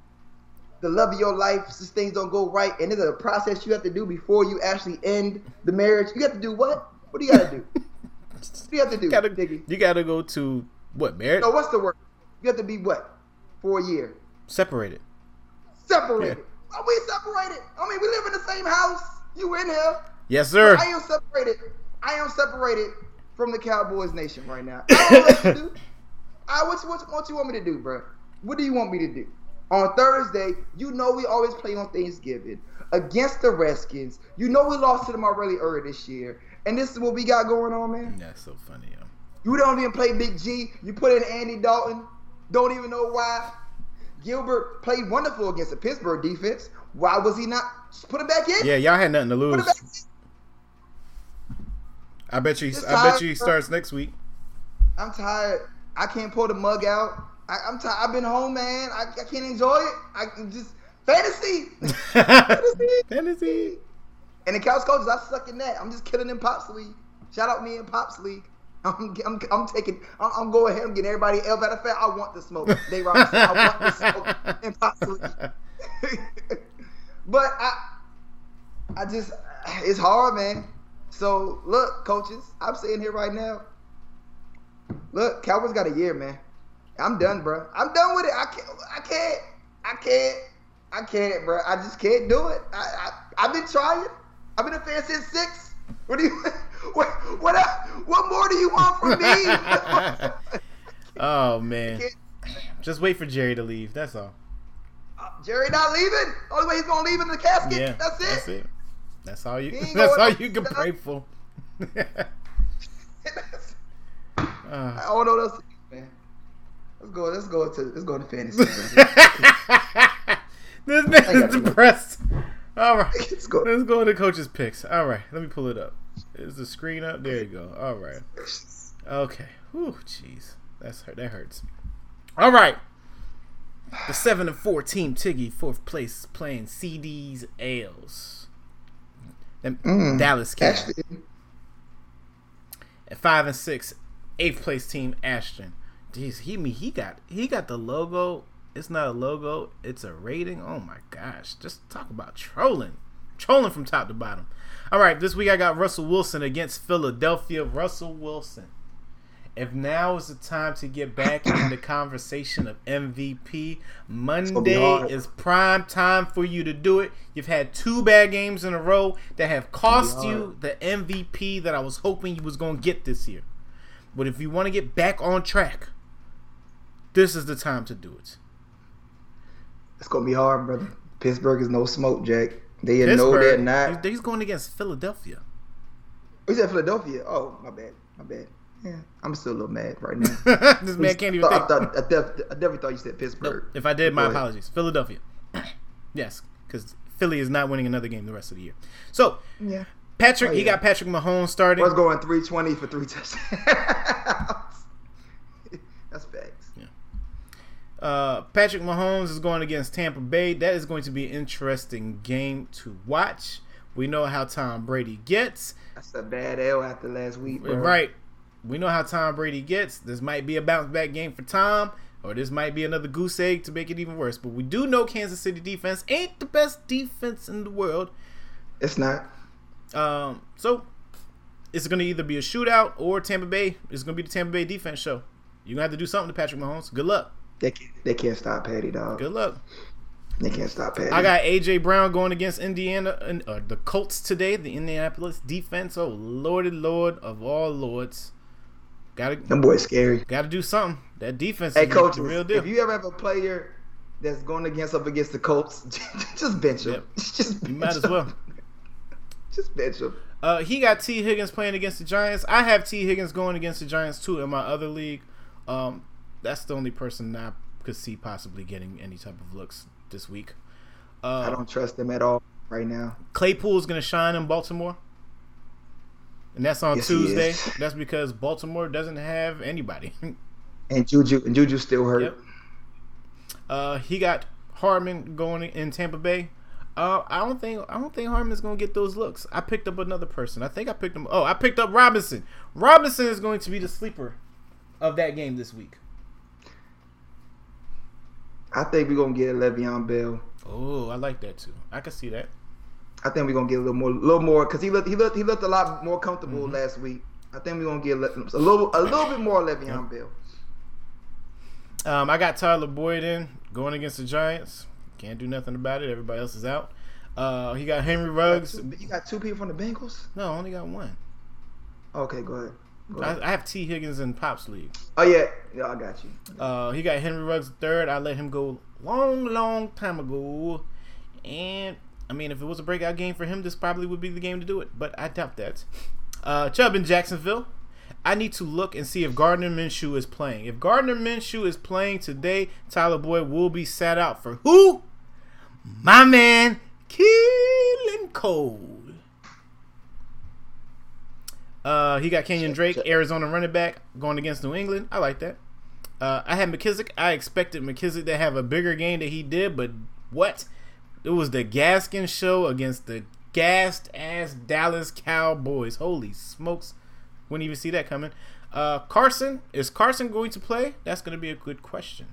the love of your life, things don't go right, and there's a process you have to do before you actually end the marriage. You have to do what? What do you got to do? What do you have to do, You gotta, Diggy? you gotta go to what marriage? No, what's the word? You have to be what? For a year. Separated. Separated. Are we separated? I mean, we live in the same house. You in here? Yes, sir. I am separated. I am separated from the Cowboys nation right now. I don't know what to do. I what, what, what you want me to do, bro? What do you want me to do? On Thursday, you know we always play on Thanksgiving against the Redskins. You know we lost to them already earlier this year, and this is what we got going on, man. That's so funny, yo. You don't even play Big G. You put in Andy Dalton. Don't even know why. Gilbert played wonderful against the Pittsburgh defense. Why was he not? Just put him back in. Yeah, y'all had nothing to lose. I bet you. I bet you he starts next week. I'm tired. I can't pull the mug out. I, I'm tired. I've been home, man. I, I can't enjoy it. I can just fantasy. fantasy. Fantasy. And the couch coaches, I suck in that. I'm just killing in pop league. Shout out me and Pops League. I'm, I'm, I'm taking, I'm, I'm going ahead and getting everybody else. out of fact, I want the smoke. They Robinson, I want the smoke in Pops League. but I, I just, it's hard, man. So look, coaches, I'm sitting here right now. Look, Cowboys got a year, man. I'm done, bro. I'm done with it. I can't. I can't. I can't. I can't, bro. I just can't do it. I, I I've been trying. I've been a fan since six. What do you? What what what more do you want from me? oh man, just wait for Jerry to leave. That's all. Uh, Jerry not leaving. Only way he's gonna leave in the casket. Yeah, that's it. That's it. That's all you. That's all you can pray for. Uh, I don't know what else, to do, man. Let's go. Let's go to let's go to fantasy. this man is depressed. All right, Let's go. let's go to coach's picks. All right, let me pull it up. Is the screen up? There you go. All right. Okay. Whew, jeez. That's hurt. That hurts. All right. The seven and four team Tiggy fourth place playing CD's Ales. Them Mm, Dallas. Actually, At five and six, eighth place team Ashton. Jeez, he me he got he got the logo. It's not a logo, it's a rating. Oh my gosh. Just talk about trolling. Trolling from top to bottom. All right, this week I got Russell Wilson against Philadelphia. Russell Wilson. If now is the time to get back in the conversation of MVP, Monday is prime time for you to do it. You've had two bad games in a row that have cost you the MVP that I was hoping you was going to get this year. But if you want to get back on track, this is the time to do it. it's gonna be hard, brother. Pittsburgh is no smoke, Jack. They know they're not. he's- he's going against Philadelphia. Who's at Philadelphia? Oh, my bad. My bad. Yeah, I'm still a little mad right now. this man can't even I, think. thought, I, I definitely thought you said Pittsburgh. if I did, my Go ahead. apologies. Philadelphia. yes, because Philly is not winning another game the rest of the year. So, Yeah. Patrick, Oh, he got Patrick Mahomes starting. was going 320 for three touchdowns. That's facts. Uh, Patrick Mahomes is going against Tampa Bay. That is going to be an interesting game to watch. We know how Tom Brady gets. That's a bad L after last week, bro. Right. We know how Tom Brady gets. This might be a bounce back game for Tom, or this might be another goose egg to make it even worse. But we do know Kansas City defense ain't the best defense in the world. It's not. Um, so it's going to either be a shootout or Tampa Bay. It's going to be the Tampa Bay defense show. You're going to have to do something to Patrick Mahomes. Good luck. They can't, they can't stop Patty, dog. Good luck. They can't stop Patty. I got AJ Brown going against Indiana and uh, the Colts today. The Indianapolis defense. Oh lordy lord of all lords. Got to Them boys scary. got to do something. That defense Hey, is coach, real deal. if you ever have a player that's going against up against the Colts, just bench him. Yep. Just You bench might as well. Just him. Uh, he got Tee Higgins playing against the Giants. I have Tee Higgins going against the Giants too in my other league. Um, that's the only person I could see possibly getting any type of looks this week. I Uh, don't trust them at all right now. Claypool is going to shine in Baltimore, and that's on Yes, Tuesday. That's because Baltimore doesn't have anybody. And Juju and Juju still hurt. Yep. Uh, he got Harmon going in Tampa Bay. Uh, I don't think I don't think Harmon's gonna get those looks. I picked up another person. I think I picked him. Oh, I picked up Robinson. Robinson is going to be the sleeper of that game this week. I think we're gonna get Le'Veon Bell. Oh, I like that too. I can see that. I think we're gonna get a little more, a little more, because he looked, he looked, he looked a lot more comfortable Mm-hmm. last week. I think we're gonna get a little, a little bit more Le'Veon Bell. Um, I got Tyler Boyd in going against the Giants. Can't do nothing about it. Everybody else is out. Uh, he got Henry Ruggs. You got two people from the Bengals. No, I only got one. Okay, go ahead. Go ahead. I, I have Tee Higgins in Pops League. oh yeah, yeah, I got you. Uh, he got Henry Ruggs third. I let him go long, long time ago. And I mean, if it was a breakout game for him, this probably would be the game to do it. But I doubt that. Uh, Chubb in Jacksonville. I need to look and see if Gardner Minshew is playing. If Gardner Minshew is playing today, Tyler Boyd will be sat out for who? My man, Keelan Cole. Uh, he got Kenyon Drake, Arizona running back, going against New England. I like that. Uh, I had McKissic. I expected McKissic to have a bigger game than he did, but what? It was the Gaskin show against the gassed ass Dallas Cowboys. Holy smokes! Wouldn't even see that coming. Uh, Carson is Carson going to play? That's going to be a good question.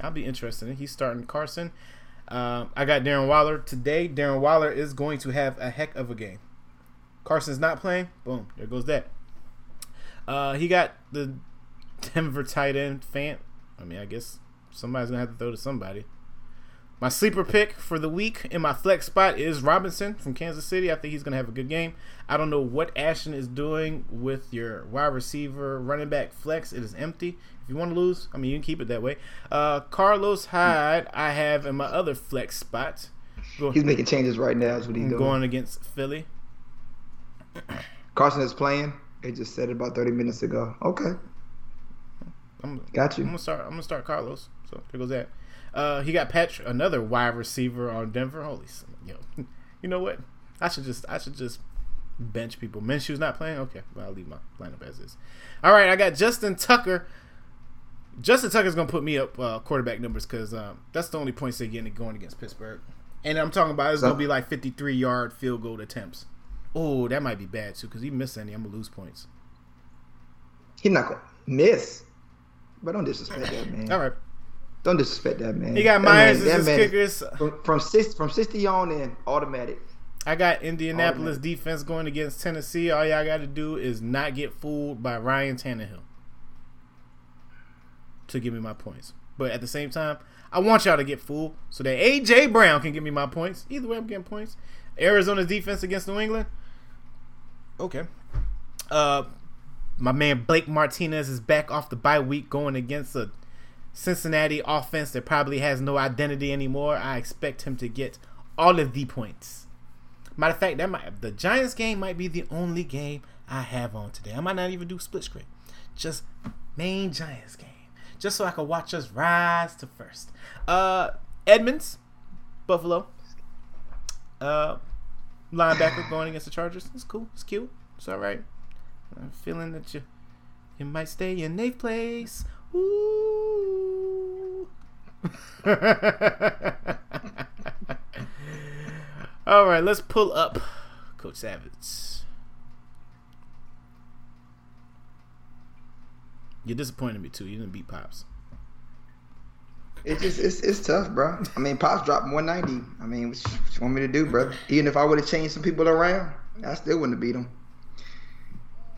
I'll be interested. He's starting Carson. Uh, I got Darren Waller today. Darren Waller is going to have a heck of a game. Carson's not playing. Boom, there goes that. Uh, he got the Denver tight end Fant. I mean, I guess somebody's gonna have to throw to somebody. My sleeper pick for the week in my flex spot is Robinson from Kansas City. I think he's going to have a good game. I don't know what Ashton is doing with your wide receiver running back flex. It is empty. If you want to lose, I mean, you can keep it that way. Uh, Carlos Hyde, I have in my other flex spot. Go, he's making changes right now. Is what he's doing. Going against Philly. Carson is playing. They just said it about 30 minutes ago. Okay. I'm, Got you. I'm gonna start. I'm gonna start Carlos. So there goes that. Uh, he got Patrick, another wide receiver on Denver. Holy, yo, you know what? I should just, I should just bench people. Minshew's not playing. Okay, well I'll leave my lineup as is. All right, I got Justin Tucker. Justin Tucker's gonna put me up uh, quarterback numbers because um, that's the only points they're getting going against Pittsburgh. And I'm talking about it's so, gonna be like 53 yard field goal attempts. Oh, that might be bad too because he missed any. I'm gonna lose points. He's not gonna miss, but don't disrespect that man. All right. Don't disrespect that man. He got Myers as his kickers from from, six, from sixty on in automatic. I got Indianapolis automatic. defense going against Tennessee. All y'all got to do is not get fooled by Ryan Tannehill to give me my points. But at the same time, I want y'all to get fooled so that AJ Brown can give me my points. Either way, I'm getting points. Arizona's defense against New England. Okay. Uh, my man Blake Martinez is back off the bye week going against a Cincinnati offense that probably has no identity anymore. I expect him to get all of the points. Matter of fact, that might the Giants game might be the only game I have on today. I might not even do split screen. Just main Giants game. Just so I can watch us rise to first. Uh Edmunds, Buffalo. Uh linebacker going against the Chargers. It's cool. It's cute. It's alright. I'm feeling that you you might stay in eighth place. Ooh. All right, let's pull up Coach Savage. You disappointed me too. You didn't beat Pops. It's just it's, it's tough, bro. I mean, Pops dropped 190. I mean, what you, you want me to do, bro? Even if I would have changed some people around, I still wouldn't have beat him.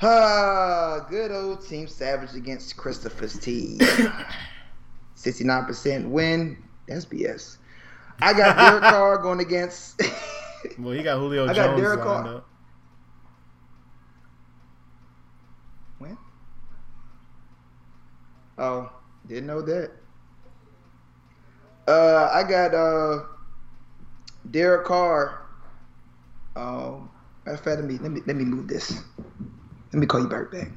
Ah, good old Team Savage against Christopher's team. 69% win. That's BS. I got Derek Carr going against. well, he got Julio I got Jones Derek Carr. Up. When? Oh, didn't know that. Uh, I got uh, Derek Carr. Oh, matter of fact, let me let me let me move this. Let me call you back back.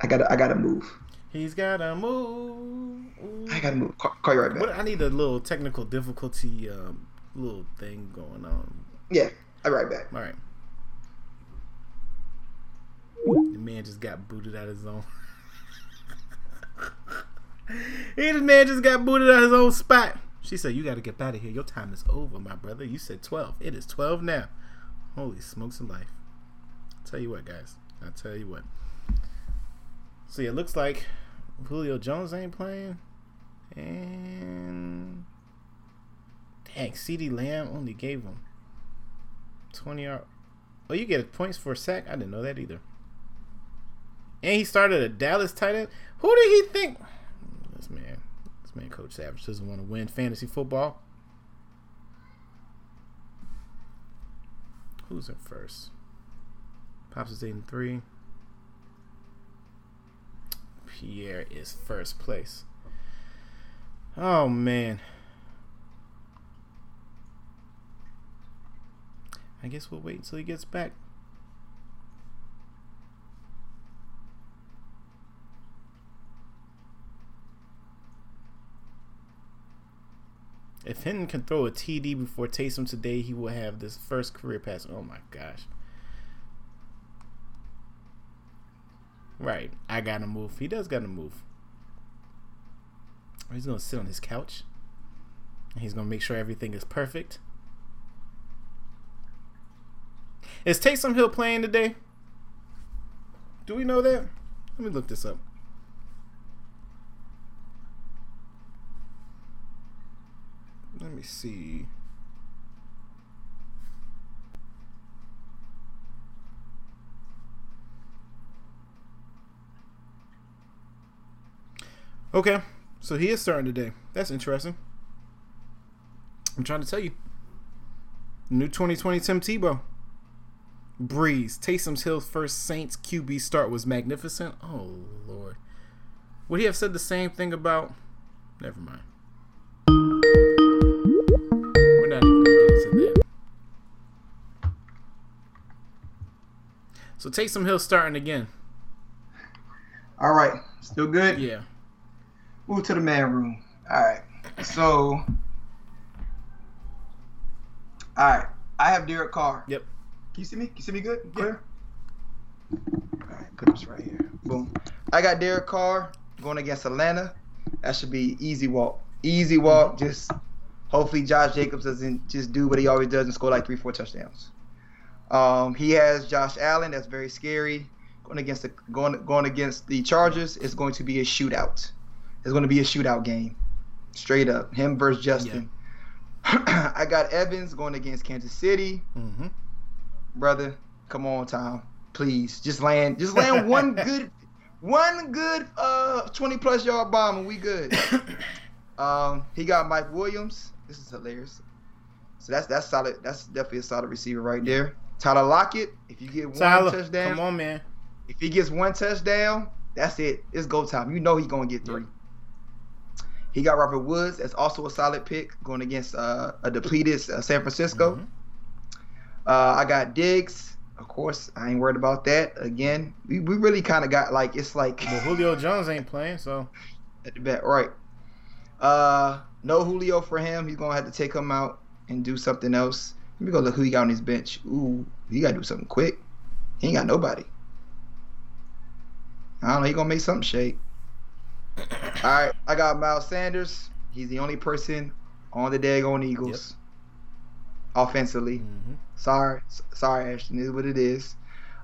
I gotta I gotta move. He's gotta move. I gotta move. Call, call you right back. What, I need a little technical difficulty um, little thing going on. Yeah, I'll be right back. All right. The man just got booted out of his own. he the man just got booted out of his own spot. She said, "You got to get out of here. Your time is over, my brother. You said twelve. It is twelve now. Holy smokes and life. I'll tell you what, guys. I tell you what. See, it looks like Julio Jones ain't playing, and dang, CeeDee Lamb only gave him twenty yard. Oh, you get points for a sack. I didn't know that either. And he started a Dallas tight end. Who did he think? This man, this man, Coach Savage doesn't want to win fantasy football. Who's in first? Pops is 8 and 3. Pierre is first place. Oh man. I guess we'll wait until he gets back. If Hinton can throw a TD before Taysom today, he will have this first career pass. Oh my gosh. Right. I gotta move. He does gotta move. He's gonna sit on his couch. He's gonna make sure everything is perfect. Is Taysom Hill playing today? Do we know that? Let me look this up. Let me see. Okay, so he is starting today. That's interesting. I'm trying to tell you. New 2020 Tim Tebow. Brees. Taysom Hill's first Saints QB start was magnificent. Oh, Lord. Would he have said the same thing about. Never mind. We're not even going to get into that. So Taysom Hill starting again. All right, still good. Yeah. Move to the man room. All right. So, all right. I have Derek Carr. Yep. Can you see me? Can you see me good? Clear? All right, put this right here. Boom. I got Derek Carr going against Atlanta. That should be easy walk. Easy walk. Just hopefully Josh Jacobs doesn't just do what he always does and score like three, four touchdowns. Um, he has Josh Allen. That's very scary. Going against the going going against the Chargers is going to be a shootout. It's going to be a shootout game, straight up. Him versus Justin. I got Evans going against Kansas City Mm-hmm. brother. Come on, Tom. Please, just land, just land one good, one good, uh, twenty plus yard bomb, and we good. Um, he got Mike Williams. This is hilarious. So that's that's solid. That's definitely a solid receiver right there. Tyler Lockett. If you get one Tyler, touchdown, come on, man. if he gets one touchdown, that's it. It's go time. You know he's gonna get three. He got Robert Woods. That's also a solid pick going against uh, a depleted uh, San Francisco. Mhm. Uh, I got Diggs. Of course, I ain't worried about that. Again, we, we really kind of got like it's like Julio Jones ain't playing, so at the back, right? Uh, no Julio for him. He's gonna have to take him out and do something else. Let me go look who he got on his bench. Ooh, he gotta do something quick. He ain't got nobody. I don't know. He gonna make something shake. All right, I got Miles Sanders. He's the only person on the daggone Eagles. Offensively, mhm. sorry, sorry, Ashton. Is what it is.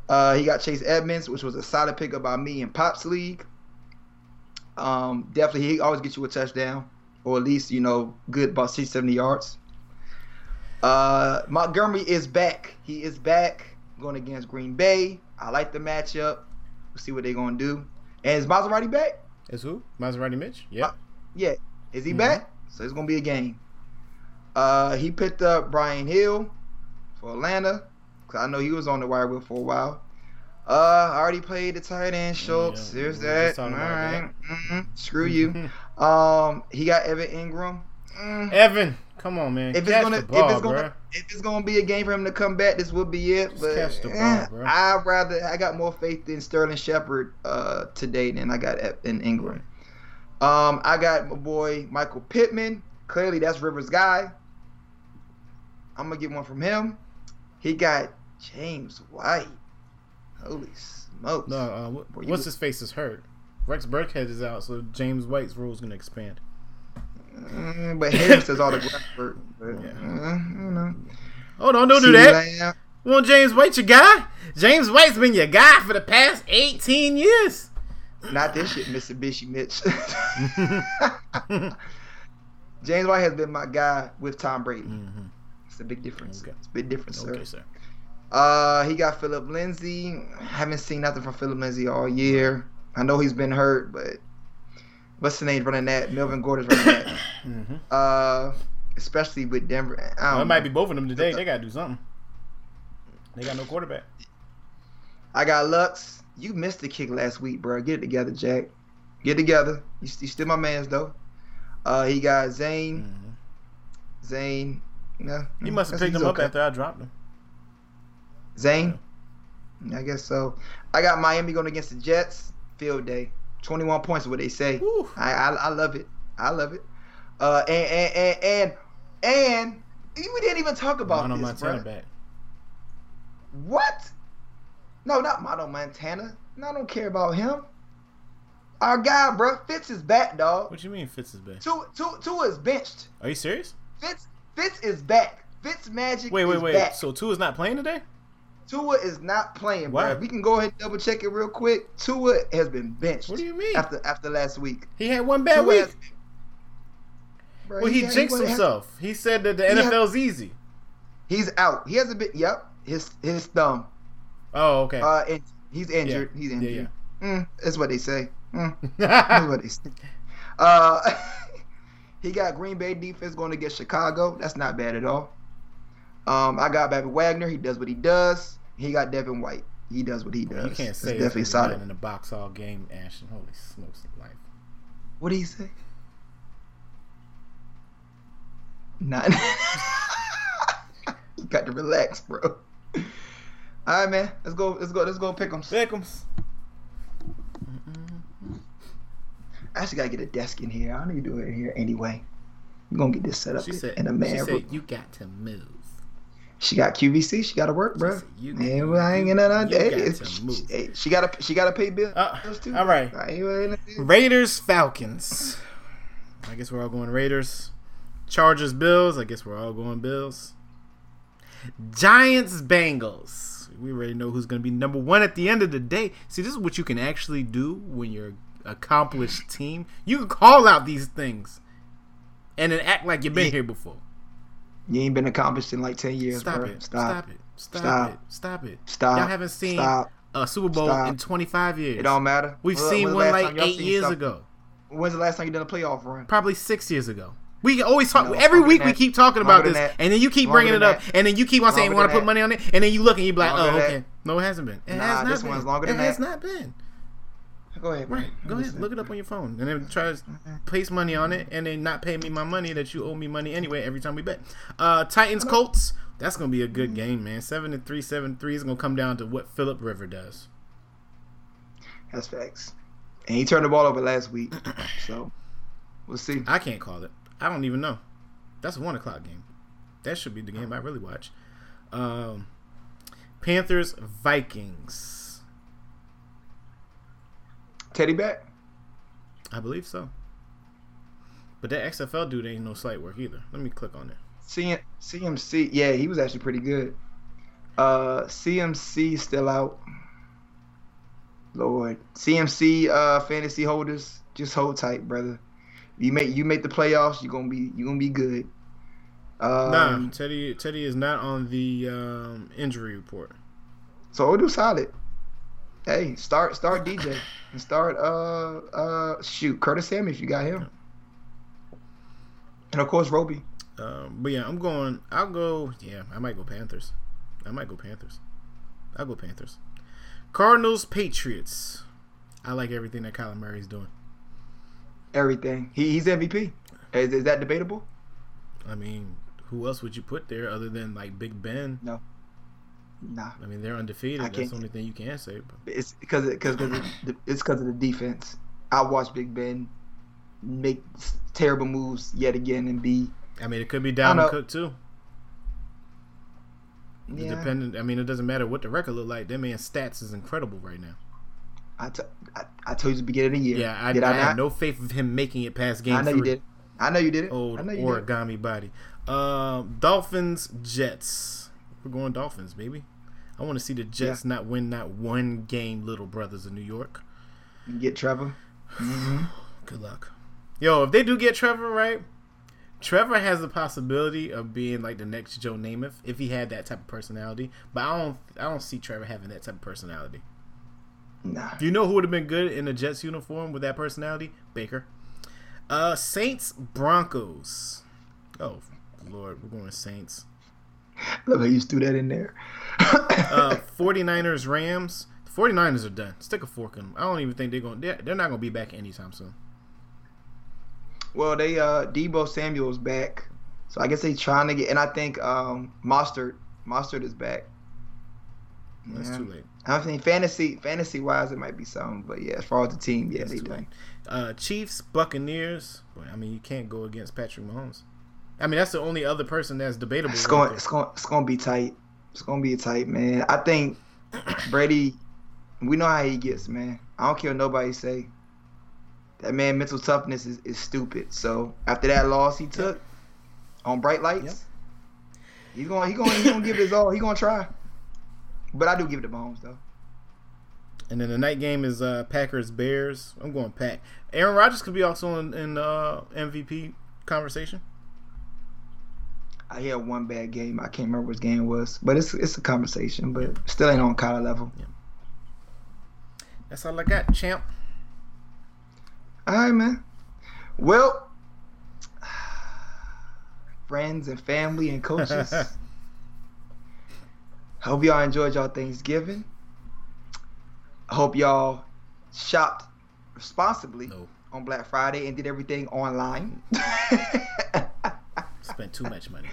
Uh, he got Chase Edmonds, which was a solid pickup by me in Pops League. Um, definitely, he always gets you a touchdown, or at least you know, good about 60, 70 yards. Uh, Montgomery is back. He is back going against Green Bay. I like the matchup. We'll see what they're gonna do. And is Maserati back? Is who Maserati Mitch? Yeah. Yeah. Is he Mhm. back? So it's gonna be a game. Uh, he picked up Brian Hill for Atlanta. Cause I know he was on the wire wheel for a while. Uh, I already played the tight end Schultz. Yeah, There's we were just that. All right. Mhm. Screw you. Um, he got Evan Engram. Mm. Evan, come on, man. If it's gonna, ball, if it's gonna, bruh. if it's gonna be a game for him to come back, this would be it. Just But catch the ball, eh, bro. I'd rather, I got more faith in Sterling Shepard uh, today than I got in Engram. Um, I got my boy Michael Pittman. Clearly, that's Rivers' guy. I'm gonna get one from him. He got James White. Holy smokes! No, uh, Boy, what's his face is hurt. Rex Burkhead is out, so James White's role is gonna expand. Mm, but Harris does all the groundwork. But, Yeah. uh, you know. Oh, don't don't do that. Want James White your guy? James White's been your guy for the past 18 years. Not this shit, Mitsubishi Mitch. James White has been my guy with Tom Brady. hmm It's a big difference. Okay. It's a big difference, sir. Okay, sir. Uh, he got Philip Lindsay. Haven't seen nothing from Philip Lindsay all year. I know he's been hurt, but what's the name running that? Melvin Gordon's running that. hmm Uh, especially with Denver. I Well, it might be both of them today. They gotta do something. They got no quarterback. I got Lux. You missed the kick last week, bro. Get it together, Jack. Get together. You, you still my man's though. Uh, he got Zane. hmm Zane. No, He must have picked him up okay. after I dropped him. Zane. I guess so. I got Miami going against the Jets. Field day. 21 points is what they say. I, I I love it. I love it. Uh, and and and and, and we didn't even talk about Mono this, Montana bro. back. What? No, not Mono Montana. No, I don't care about him. Our guy, bro, Fitz is back, dog. What you mean Fitz is back? Tua, Tua, Tua is benched. Are you serious? Fitz, Fitz is back. Fitz Magic. Wait, wait, is wait. Back. So Tua is not playing today? Tua is not playing, Why? bro. We can go ahead and double check it real quick. Tua has been benched. What do you mean? After after last week. He had one bad Tua week. has- Bro, Well, he got- jinxed himself. He said that the He had- NFL's easy. He's out. He hasn't been. Yep. His his thumb. Oh, okay. Uh, in, he's injured. He's Yeah, injured. Mm, that's what they say. Mm, that's what they say. Uh, he got Green Bay defense going against Chicago. That's not bad at all. Um, I got Bobby Wagner. He does what he does. He got Devin White. He does what he does. you can't say definitely solid. in the box all game, Ashton. Holy smokes, life. What did he say? Not. you got to relax, bro. All right, man. Let's go. Let's go. Let's go pick them. pick 'em. Beckham's. I actually gotta get a desk in here. I need to do it in here anyway. We're gonna get this set up She in- said. in a She man. said you got to move. She got QVC. She got to work, bro. you- Man, well, I ain't gonna. you hey, got to move. hey, she gotta. She gotta pay bills Uh, too. all right. I ain't gonna- Raiders Falcons. I guess we're all going Raiders. Chargers Bills. I guess we're all going Bills. Giants Bengals. We already know who's going to be number one at the end of the day. See, this is what you can actually do when you're an accomplished team. You can call out these things and then act like you've been Yeah. here before. You ain't been accomplished in like ten years, Stop bro. it. Stop. Stop it. Stop, Stop. it. Stop it. Stop. Y'all haven't seen Stop. a Super Bowl Stop. in 25 years. It don't matter. We've When- seen one like eight years ago. When's the last time you done a playoff run? Probably six years ago. We always talk No, every week. than We keep talking about this, that. and then you keep Longer bringing it up, that. and then you keep on saying you want to put money on it, and then you look and you be like, Longer oh, okay, no, it hasn't been. It Nah, has not this been. one's longer it than has not been. Go ahead. Right. Go ahead, Listen. look it up on your phone, and then try to place money on it, and then not pay me my money that you owe me money anyway every time we bet. Uh, Titans Colts. That's gonna be a good game, man. 7 to 3, 7 3 is gonna come down to what Philip River does. That's facts. And he turned the ball over last week, so we'll see. I can't call it. I don't even know. That's a one o'clock game. That should be the game I really watch. Um, Panthers Vikings. Teddy back. I believe so. But that XFL dude ain't no slight work either. Let me click on it. CM, CMC, yeah, he was actually pretty good. Uh, CMC still out. Lord, CMC uh fantasy holders, just hold tight, brother. You make you make the playoffs, you're gonna be you gonna be good. Um, nah, Teddy Teddy is not on the um, injury report. So Odu solid. Hey, start start DJ and start uh uh shoot Curtis Samuel if you got him, and of course Robby. Um, but yeah, I'm going. I'll go. Yeah, I might go Panthers. I might go Panthers. I'll go Panthers. Cardinals Patriots. I like everything that Kyler Murray's doing. Everything he, he's MVP. Is, is that debatable? I mean, who else would you put there other than like Big Ben? Nah, I mean, they're undefeated. That's the only thing you can say. But it's because because it's because of the defense. I watched Big Ben make terrible moves yet again and be I mean, it could be Dalvin. Cook too. yeah. Dependent. I mean, it doesn't matter what the record look like. That man's stats is incredible right now. I, t- I, I told you at the beginning of the year. Yeah, I, did I, I, not? no faith of him making it past game I know three. you did. I know you did it. Old I know you did. origami body. Um, Dolphins Jets. We're going Dolphins, baby. I want to see the Jets not win not one game. Little brothers of New York. You Get Trevor. hmm Good luck. Yo, if they do get Trevor right, Trevor has the possibility of being like the next Joe Namath if he had that type of personality. But I don't, I don't see Trevor having that type of personality. Nah. You know who would have been good in a Jets uniform with that personality? Baker. Uh, Saints Broncos. Oh Lord, we're going Saints. Look how you threw that in there. Uh, 49ers Rams. The 49ers are done. Stick a fork in them. I don't even think they're going. They're, they're not going to be back anytime soon. well, they uh Deebo Samuel's back, so I guess they trying to get. And I think um Mostert Mostert is back. That's Yeah. too late. I think fantasy fantasy wise it might be something, but yeah, as far as the team, yeah, That's they done. Uh, Chiefs Buccaneers. Boy, I mean, you can't go against Patrick Mahomes. I mean, that's the only other person that's debatable. It's going it's going it's going to be tight. It's going to be a tight, man. I think Brady. We know how he gets, man. I don't care what nobody say. That man mental toughness is, is stupid. So after that loss he took on bright lights, Yep. he's going he going he going to give his all. He going to try. But I do give it to Mahomes though. And then the night game is uh, Packers Bears. I'm going Pack. Aaron Rodgers could be also in, in uh, MVP conversation. I had one bad game. I can't remember which game it was, but it's it's a conversation. But still ain't on Kyler level. That's all I got, champ. All right, man. Well, friends and family and coaches. Hope y'all enjoyed y'all Thanksgiving. I hope y'all shopped responsibly no, on Black Friday and did everything online. spent too much money.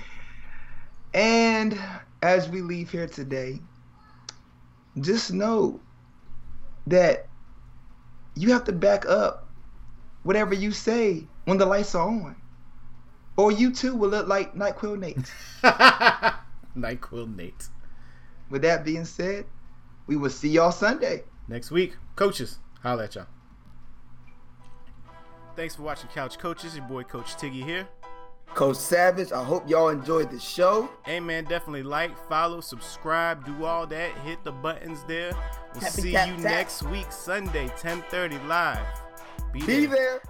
and as we leave here today, just know that you have to back up whatever you say when the lights are on. Or you too will look like NyQuil Nate. Nyquil Nate. With that being said, we will see y'all Sunday. Next week, coaches. Holla at y'all. Thanks for watching Couch Coaches. Your boy Coach Tiggy here. Coach Savage, I hope y'all enjoyed the show. Hey man, definitely like, follow, subscribe, do all that. Hit the buttons there. We'll Tappy see tap you tap. next week, Sunday, 10:30 live. Be, Be there. there.